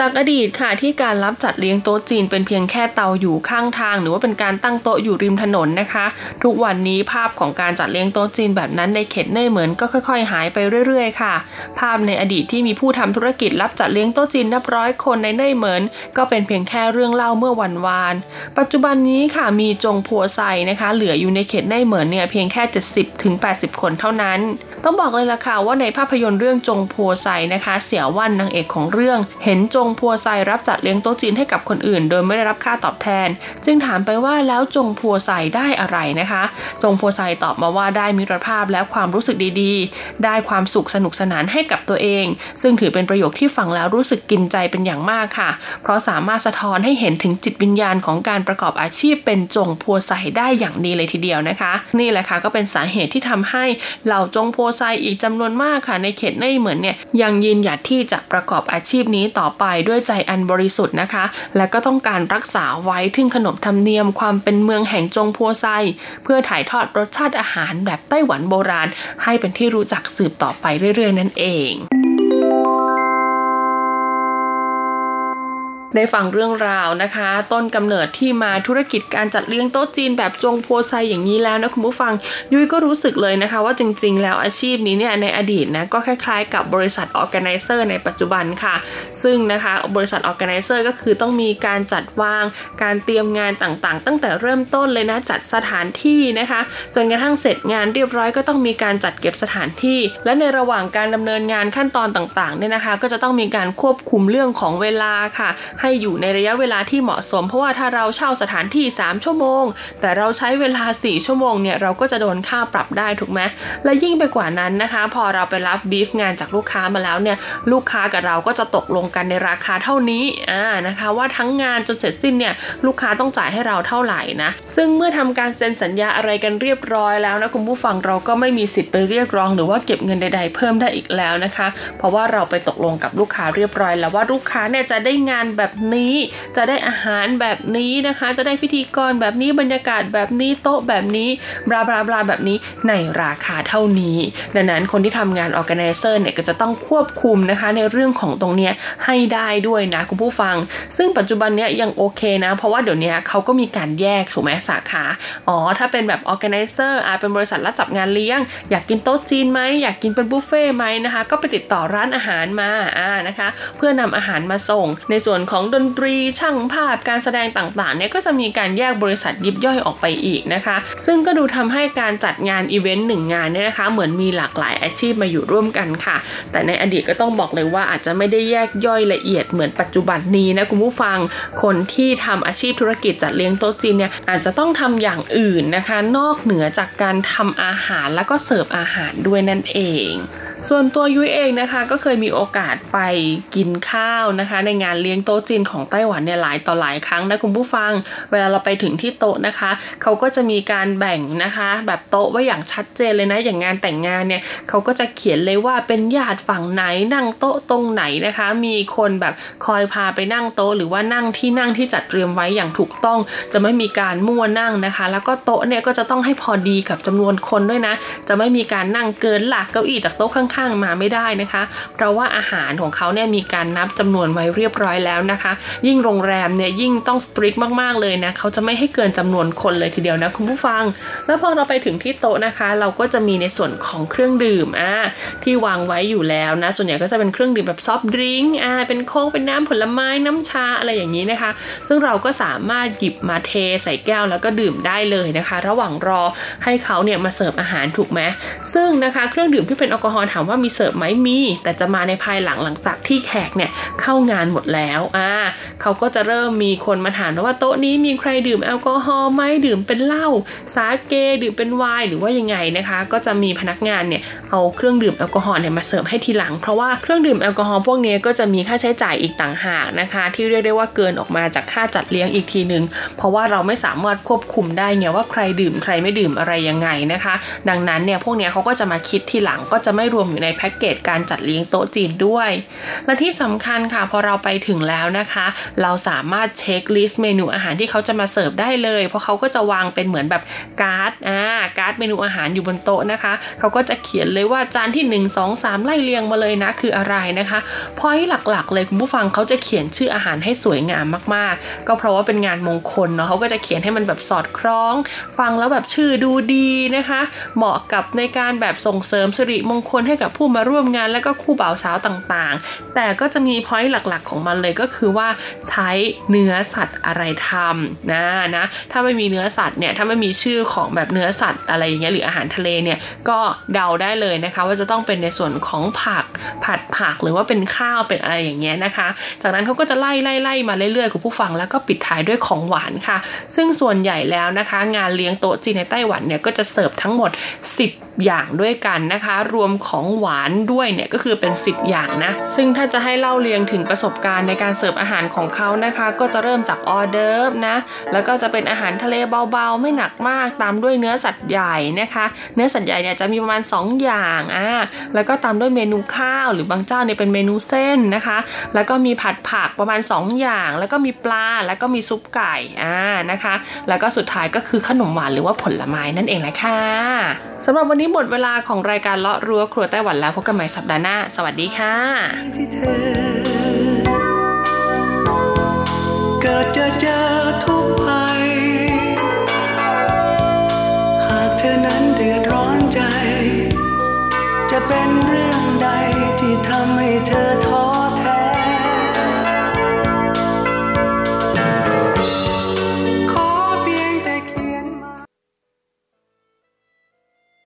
จากอดีตค่ะที่การรับจัดเลี้ยงโต๊ะจีนเป็นเพียงแค่เตาอยู่ข้างทาง หรือว่าเป็นการตั้งโต๊ะอยู่ริมถนนนะคะ ทุกวันนี้ภาพของการจัดเลี้ยงโต๊ะจีนแบบนั้นในเขตเน่เหมือนก็ค่อย ๆ หายไปเรื่อยๆ ค่ะ ภาพในอดีตที่มีผู้ทำธุรกิจรับจัดเลี้ยงโต๊ะจีนนับร้อยคนในเน่เหมือน ก็เป็นเพียงแค่เรื่องเล่าเมื่อวันวาน ปัจจุบันนี้ค่ะมีจงพัวไซนะคะ เหลืออยู่ในเขตเน่เหมือนเนี่ยเพียงแค่ 70ถึง80 คนเท่านั้น ต้องบอกเลยล่ะค่ะว่าในภาพยนตร์เรื่องจงพัวไซนะคะ เสี่ยววันนางเอกของเรื่องเห็นจงงพัวไซรับจัดเลี้ยงโต๊ะจีนให้กับคนอื่น โดยไม่ได้รับค่าตอบแทน จึงถามไปว่าแล้วจงพัวใสได้อะไรนะคะ จงพัวใสตอบมาว่าได้มิตรภาพและความรู้สึกดีๆ ได้ความสุขสนุกสนานให้กับตัวเอง ซึ่งถือเป็นประโยคที่ฟังแล้วรู้สึกกินใจเป็นอย่างมากค่ะ เพราะสามารถสะท้อนให้เห็นถึงจิตวิญญาณของการประกอบอาชีพ เป็นจงพัวใสได้อย่างดีเลยทีเดียวนะคะ นี่แหละค่ะก็เป็นสาเหตุที่ทำให้เหล่าจงพัวใสอีกจำนวนมากค่ะในเขตในเหมือนเนี่ยยังยืนหยัดที่จะประกอบอาชีพนี้ต่อไปด้วยใจอันบริสุทธิ์นะคะ และก็ต้องการรักษาไว้ถึงขนบธรรมเนียมความเป็นเมืองแห่งจงพัวไซ เพื่อถ่ายทอดรสชาติอาหารแบบไต้หวันโบราณ ให้เป็นที่รู้จักสืบต่อไปเรื่อยๆ นั่นเอง ได้ฟังเรื่องราวนะคะ ต้นกำเนิดที่มาธุรกิจการจัดเลี้ยงโต๊ะจีนแบบจงโพไซอย่างนี้แล้วนะคุณผู้ฟังยุ้ยก็รู้สึกเลยนะคะ ว่าจริงๆ แล้วอาชีพนี้เนี่ยในอดีตนะก็คล้ายๆ กับบริษัทออแกไนเซอร์ในปัจจุบันค่ะ ซึ่งนะคะบริษัทออแกไนเซอร์ก็คือต้องมีการจัดวางการเตรียมงานต่างๆ ตั้งแต่เริ่มต้นเลยนะจัดสถานที่นะคะ จนกระทั่งเสร็จงานเรียบร้อยก็ต้องมีการจัดเก็บสถานที่ และในระหว่างการดำเนินงานขั้นตอนต่างๆเนี่ยนะคะ ก็จะต้องมีการควบคุมเรื่องของเวลาค่ะให้อยู่ในระยะเวลาที่เหมาะสม เพราะว่าถ้าเราเช่าสถานที่ 3 ชั่วโมง แต่เราใช้เวลา 4 ชั่วโมงเนี่ยเราก็จะโดนค่าปรับได้ถูกไหมและยิ่งไปกว่านั้นนะคะ พอเราไปรับบีฟงานจากลูกค้ามาแล้วเนี่ยลูกค้ากับเราก็จะตกลงกันในราคาเท่านี้อ่านะคะว่าทั้งงานจนเสร็จสิ้นเนี่ยลูกค้าต้องจ่ายให้เราเท่าไหร่นะซึ่งเมื่อทำการเซ็นสัญญาอะไรกันเรียบร้อยแล้วนะคุณผู้ฟังเราก็ไม่มีสิทธิ์ไปเรียกร้อง หรือว่าเก็บเงินใด ๆ เพิ่มได้อีกแล้วนะคะ เพราะว่าเราไปตกลงกับลูกค้าเรียบร้อย แล้วว่าลูกค้าเนี่ยจะได้งานแบบนี้ จะได้อาหารแบบนี้นะคะ จะได้พิธีกรแบบนี้บรรยากาศแบบนี้โต๊ะแบบนี้บลาบลาบลาแบบนี้ในราคาเท่านี้ ดังนั้นคนที่ทำงาน organizer เนี่ยก็จะต้องควบคุมนะคะในเรื่องของตรงนี้ให้ได้ด้วยนะคุณผู้ฟัง ซึ่งปัจจุบันเนี้ยยังโอเคนะ เพราะว่าเดี๋ยวนี้เขาก็มีการแยกถูกไหมสาขา อ๋อ ถ้าเป็นแบบ organizer อาจเป็นบริษัทรับจับงานเลี้ยง อยากกินโต๊ะจีนไหมอยากกินเป็นบุฟเฟ่ไหมนะคะ ก็ไปติดต่อร้านอาหารมาอ่านะคะ เพื่อนำอาหารมาส่งในส่วนของของดนตรีช่างภาพการแสดงต่างๆเนี่ยก็จะมีการแยกบริษัทยิบย่อยออกไปอีกนะคะ ซึ่งก็ดูทำให้การจัดงานอีเวนต์หนึ่งงานเนี่ยนะคะ เหมือนมีหลากหลายอาชีพมาอยู่ร่วมกันค่ะ แต่ในอดีตก็ต้องบอกเลยว่าอาจจะไม่ได้แยกย่อยละเอียดเหมือนปัจจุบันนี้นะคุณผู้ฟังคนที่ทำอาชีพธุรกิจจัดเลี้ยงโต๊ะจีนเนี่ยอาจจะต้องทำอย่างอื่นนะคะ นอกเหนือจากการทำอาหารแล้วก็เสิร์ฟอาหารด้วยนั่นเอง ส่วนตัวยุ้ยเองนะคะก็เคยมีโอกาสไปกินข้าวนะคะ ในงานเลี้ยงโต๊ะจีนของไต้หวันเนี่ยหลายต่อหลายครั้งนะคุณผู้ฟัง เวลาเราไปถึงที่โต๊ะนะคะ เขาก็จะมีการแบ่งนะคะ แบบโต๊ะไว้อย่างชัดเจนเลยนะอย่างงานแต่งงานเนี่ยเขาก็จะเขียนเลยว่าเป็นญาติฝั่งไหนนั่งโต๊ะตรงไหนนะคะ มีคนแบบคอยพาไปนั่งโต๊ะหรือว่านั่งที่นั่งที่จัดเตรียมไว้อย่างถูกต้อง จะไม่มีการมั่วนั่งนะคะ แล้วก็โต๊ะเนี่ยก็จะต้องให้พอดีกับจำนวนคนด้วยนะ จะไม่มีการนั่งเกินหลักเก้าอี้จากโต๊ะข้างๆมาไม่ได้นะคะ เพราะว่าอาหารของเขาเนี่ยมีการนับจำนวนไว้เรียบร้อยแล้วนะคะ ยิ่งโรงแรมเนี่ยยิ่งต้องสตริกมากๆเลยนะเขาจะไม่ให้เกินจำนวนคนเลยทีเดียวนะคุณผู้ฟัง แล้วพอเราไปถึงที่โต๊ะนะคะ เราก็จะมีในส่วนของเครื่องดื่มอ่าที่วางไว้อยู่แล้วนะ ส่วนใหญ่ก็จะเป็นเครื่องดื่มแบบซอฟต์ดริงก์อ่าเป็นโค้กเป็นน้ำผลไม้น้ำชาอะไรอย่างนี้นะคะ ซึ่งเราก็สามารถหยิบมาเทใส่แก้วแล้วก็ดื่มได้เลยนะคะ ระหว่างรอให้เขาเนี่ยมาเสิร์ฟอาหารถูกไหมซึ่งนะคะเครื่องดื่มที่เป็นแอลกอฮอล์ามว่ามีเสิร์ฟไหมมี แต่จะมาในภายหลังหลังจากที่แขกเนี่ยเข้างานหมดแล้วอ่าเขาก็จะเริ่มมีคนมาถามว่าโต๊ะนี้มีใครดื่มแอลกอฮอล์ไหมดื่มเป็นเหล้าสาเกดื่มเป็นไวน์หรือว่ายังไงนะคะ ก็จะมีพนักงานเนี่ยเอาเครื่องดื่มแอลกอฮอล์เนี่ยมาเสิร์ฟให้ทีหลัง เพราะว่าเครื่องดื่มแอลกอฮอล์พวกนี้ก็จะมีค่าใช้จ่ายอีกต่างหากนะคะ ที่เรียกได้ว่าเกินออกมาจากค่าจัดเลี้ยงอีกทีหนึ่งเพราะว่าเราไม่สามารถควบคุมได้ไงว่าใครดื่มใครไม่ดื่มอะไรยังไงนะคะ ดังนั้นเนี่ยพวกนี้เขาก็จะมาคิดทีหลังก็จะไม่รวมอยู่ในแพ็กเกจการจัดเลี้ยงโต๊ะจีนด้วย และที่สำคัญค่ะพอเราไปถึงแล้วนะคะ เราสามารถ checklist เมนูอาหารที่เขาจะมาเสิร์ฟได้เลย เพราะเขาก็จะวางเป็นเหมือนแบบการ์ดอ่าการ์ดเมนูอาหารอยู่บนโต๊ะนะคะ เขาก็จะเขียนเลยว่าจานที่ 1 2 3 ไล่เรียงมาเลยนะคืออะไรนะคะพอยหลักๆ เลยคุณผู้ฟังเขาจะเขียนชื่ออาหารให้สวยงามมากๆ ก็เพราะว่าเป็นงานมงคลเนาะเขาก็จะเขียนให้มันแบบสอดคล้อง ฟังแล้วแบบชื่อดูดีนะคะ เหมาะกับในการแบบส่งเสริมสิริมงคลให้กับผู้มาร่วมงานและก็คู่บ่าวสาวต่างๆ แต่ก็จะมีพอยต์หลักๆ ของมันเลยก็คือว่าใช้เนื้อสัตว์อะไรทำนะนะถ้าไม่มีเนื้อสัตว์เนี่ยถ้าไม่มีชื่อของแบบเนื้อสัตว์อะไรอย่างเงี้ยหรืออาหารทะเลเนี่ยก็เดาได้เลยนะคะ ว่าจะต้องเป็นในส่วนของผักผัดผักหรือว่าเป็นข้าวเป็นอะไรอย่างเงี้ยนะคะ จากนั้นเขาก็จะไล่ไล่ไล่มาเรื่อยๆคุณผู้ฟังแล้วก็ปิดท้ายด้วยของหวานค่ะ ซึ่งส่วนใหญ่แล้วนะคะ งานเลี้ยงโต๊ะจีนในไต้หวันเนี่ยก็จะเสิร์ฟทั้งหมด 10 อย่างด้วยกันนะคะ รวมของหวานด้วยเนี่ยก็คือเป็น 10 อย่างนะ ซึ่งถ้าจะให้เล่าเรียงถึงประสบการณ์ในการเสิร์ฟอาหารของเขานะคะ ก็จะเริ่มจากออเดิร์ฟนะ แล้วก็จะเป็นอาหารทะเลเบาๆ ไม่หนักมากตามด้วยเนื้อสัตว์ใหญ่นะคะ เนื้อสัตว์ใหญ่เนี่ยจะมีประมาณ 2 อย่างอ่าแล้วก็ตามด้วยเมนูข้าว หรือบางเจ้าเนี่ยเป็นเมนูเส้นนะคะ แล้วก็มีผัดผักประมาณ 2 อย่าง แล้วก็มีปลาแล้วก็มีซุปไก่อ่านะคะ แล้วก็สุดท้ายก็คือขนมหวานหรือว่าผลไม้นั่นเองแหละค่ะสำหรับวันนี้นี้หมดเวลาของรายการเลาะรั้วครัวไต้หวันแล้วพบกันใหม่สัปดาห์หน้า สวัสดีค่ะเกิดจะเจอทุกภัย หากเธอนั้นเดือดร้อนใจ จะเป็นเรื่องใดที่ทำให้เธอท้อ